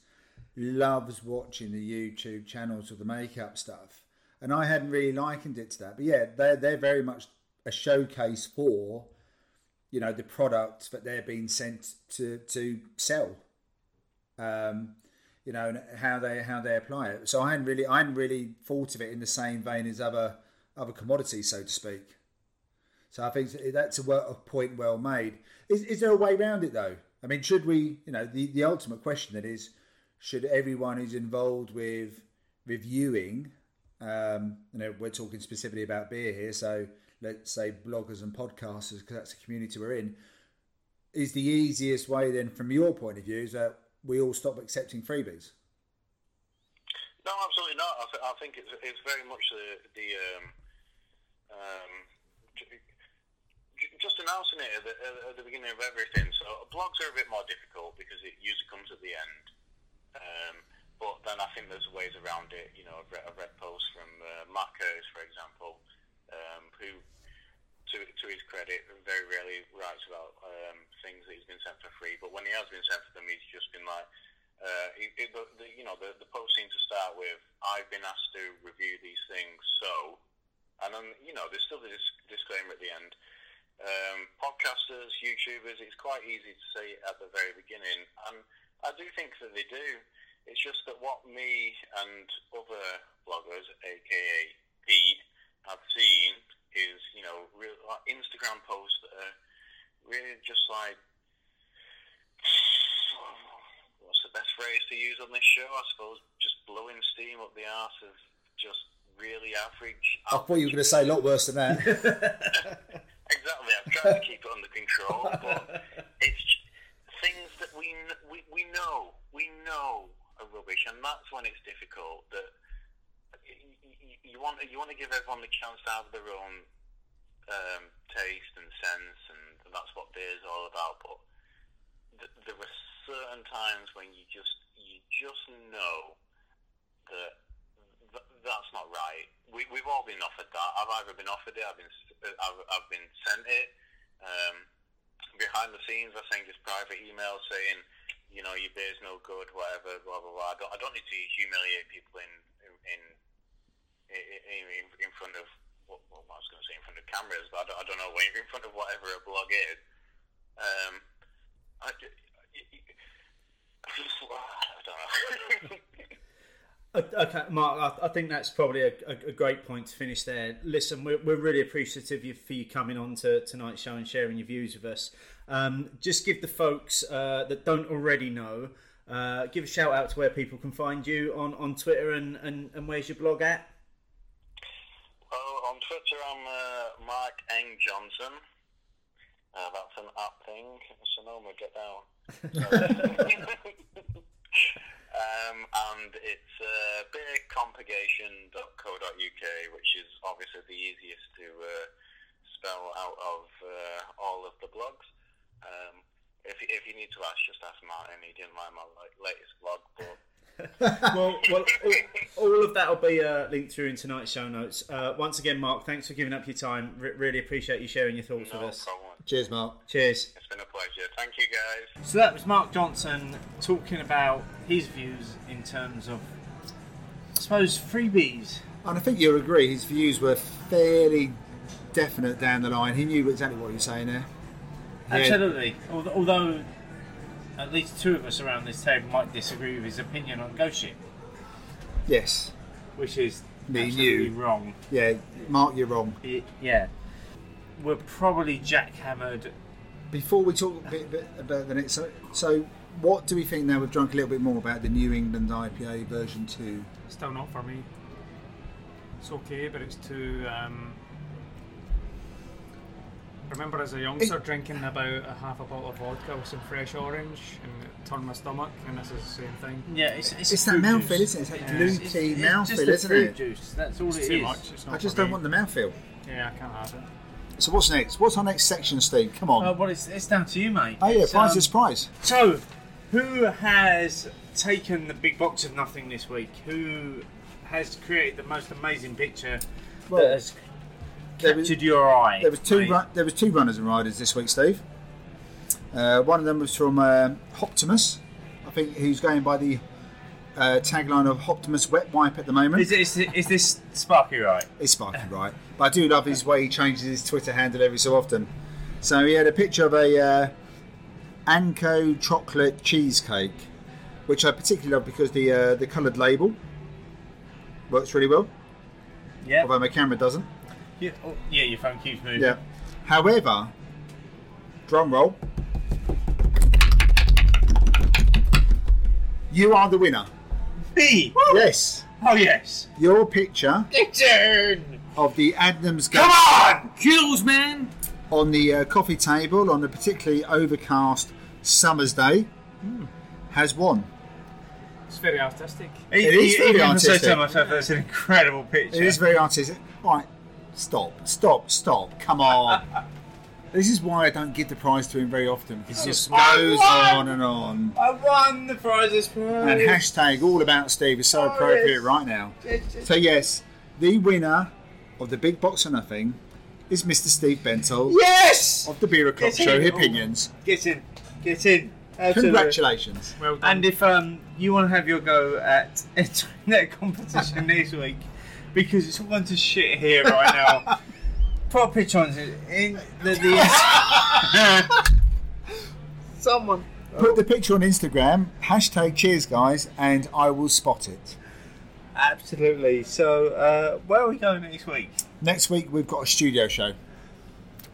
loves watching the YouTube channels of the makeup stuff. And I hadn't really likened it to that, but yeah, they're they're very much a showcase for, you know, the product that they're being sent to to sell um, you know, and how they how they apply it. So I hadn't really I hadn't really thought of it in the same vein as other other commodities, so to speak. So I think that's a, a point well made. Is, is there a way around it though? I mean, should we? You know, the the ultimate question that is, should everyone who's involved with reviewing, um, you know, we're talking specifically about beer here, so let's say bloggers and podcasters, because that's the community we're in is the easiest way then from your point of view is that we all stop accepting freebies No, absolutely not. I, th- I think it's, it's very much the, the um, um, just announcing it at the, at the beginning of everything. So blogs are a bit more difficult because it usually comes at the end. Um, but then I think there's ways around it. You know, I've read, I've read posts from uh, Matt Curtis, for example, um, who, to, to his credit, very rarely writes about um, things that he's been sent for free. But when he has been sent for them, he's just been like, uh, it, it, the, you know, the, the post seems to start with, I've been asked to review these things, so, and then, you know, there's still the dis- disclaimer at the end. Um, podcasters, YouTubers, it's quite easy to say at the very beginning, and I do think that they do. It's just that what me and other bloggers, aka Pete, have seen is, you know, real, like Instagram posts that are really just like, what's the best phrase to use on this show? I suppose just blowing steam up the arse of just really average. i thought you were going to say a lot worse than that [laughs] Exactly. I'm trying to keep it under control, but it's things that we we we know we know are rubbish, and that's when it's difficult. That y- y- y- you want you want to give everyone the chance to have their own um, taste and sense, and that's what beer is all about. But th- there are certain times when you just you just know that th- that's not right. We, we've all been offered that. I've either been offered it, I've been, I've, I've been sent it. Um, behind the scenes. I send just private emails saying, you know, your beer's no good, whatever, blah blah blah. I don't, I don't need to humiliate people in in in in, in front of what, I was going to say in front of cameras, but I don't, I don't know in front of whatever a blog is. Um, I, ju- I don't know. [laughs] Okay, Mark, I, I think that's probably a, a, a great point to finish there. Listen, we're, we're really appreciative for you coming on to tonight's show and sharing your views with us. Um, just give the folks uh, that don't already know, uh, give a shout out to where people can find you on, on Twitter and, and, and where's your blog at? Well, on Twitter, I'm uh, Mark Eng Johnson. Uh, that's an up thing. Sonoma, get down. [laughs] um, and it's uh, beercompurgation.co.uk, which is obviously the easiest to uh, spell out of uh, all of the blogs. Um, if, if you need to ask, just ask Martin. He didn't like my latest blog, but [laughs] well, well all, all of that will be uh, linked through in tonight's show notes. Uh, once again, Mark, thanks for giving up your time. Re- really appreciate you sharing your thoughts no with us. problem. Cheers, Mark. Cheers. It's been a pleasure. Thank you, guys. So that was Mark Johnson talking about his views in terms of, I suppose, freebies. And I think you'll agree his views were fairly definite down the line. He knew exactly what he was saying there. Yeah. Absolutely. Although, although at least two of us around this table might disagree with his opinion on Ghost Ship, Yes. which is Me, absolutely you. wrong. Yeah, Mark, you're wrong. Y- yeah. We're probably jackhammered. Before we talk a bit, bit about the next, so, so what do we think now? We've drunk a little bit more about the New England IPA version two. Still not for me. It's okay, but it's too. Um, I remember as a youngster drinking about a half a bottle of vodka with some fresh orange, and it turned my stomach, and this is the same thing. Yeah, it's, it's, It's that fruit mouthfeel, isn't it? It's that Yeah. gluty It's- it's mouthfeel, just the isn't fruit it? juice. That's all It's it too is. much. It's not I just don't me. want the mouthfeel. Yeah, I can't have it. So what's next? What's our next section, Steve? Come on. Uh, well, it's, it's down to you, mate. oh yeah, It's, prize um, is prize. So, who has taken the big box of nothing this week? Who has created the most amazing picture Well, that has there was- your eye? There was two. Run, there was two runners and riders this week, Steve. Uh, one of them was from uh, Optimus, I think, he's going by the uh, tagline of Optimus Wet Wipe at the moment. Is, is, is this Sparky right? It's sparky, right? But I do love his way he changes his Twitter handle every so often. So he had a picture of a uh, Anko chocolate cheesecake, which I particularly love because the uh, the coloured label works really well. Yeah. Although my camera doesn't. Yeah, oh, yeah your phone keeps moving. Yeah. However, drum roll. You are the winner. Me? Yes. Oh, yes. Your picture Turn! of the Adnams Come on! Kills, man! on the uh, coffee table on a particularly overcast summer's day has won. It's very artistic. It is very Even I artistic. say myself, that's an incredible picture. It is very artistic. All right, stop, stop, stop. Come on. [laughs] this is why I don't give the prize to him very often because he just I goes won! on and on. I won the prizes prize. And hashtag all about Steve is so Oh, appropriate yes. right now. It's- it's- So yes, the winner of the big box or nothing is Mr. Steve Bentel Yes! of the Beer O'Clock Get Show in. Opinions. Get in. Get in. Absolutely. Congratulations. Well done. And if um, you want to have your go at [laughs] entering that competition next week, because it's all going to shit here right now, [laughs] put a picture on it in the. the [laughs] Someone. Put the picture on Instagram, hashtag cheers guys, and I will spot it. Absolutely. So, uh, where are we going next week? Next week we've got a studio show.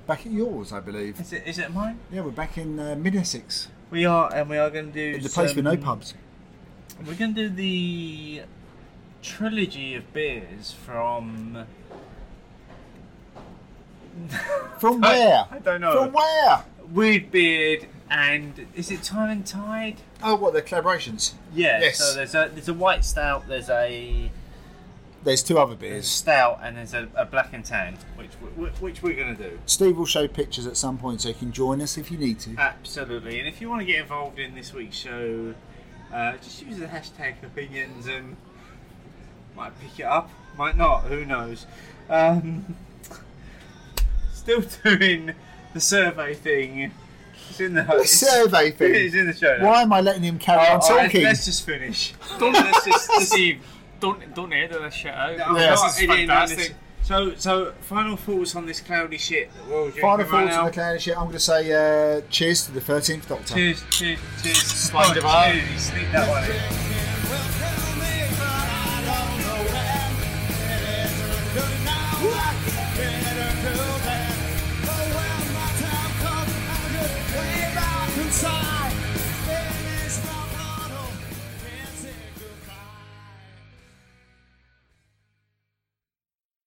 Back at yours, I believe. Is it? Is it mine? Yeah, we're back in uh, Mid Essex. We are, and we are going to do The place with no pubs. We're going to do the trilogy of beers from. [laughs] From where? I don't know. From where? Weird Beard and is it Time and Tide? Oh, what, the collaborations? Yeah. Yes. So there's a there's a white stout, there's a There's two other there's a beers. stout, and there's a, a black and tan, which we- which we're going to do. Steve will show pictures at some point so you can join us if you need to. Absolutely. And if you want to get involved in this week's show, uh, just use the hashtag opinions and might pick it up, might not. Who knows? Um, still [laughs] doing the survey thing. It's in the This survey [laughs] thing. It's in the show. notes. Why am I letting him carry Oh, on let's- talking? Let's just finish. Don't let's just. [laughs] let's- Steve, don't don't edit this shit out. No, Yeah. This is it ain't done fantastic. So, so final thoughts on this cloudy shit that we're all Final thoughts now? on the cloudy shit. I'm going to say uh, cheers to the 13th Doctor. Cheers, cheers, cheers. Slide Oh, of cheers. Sneak that one in.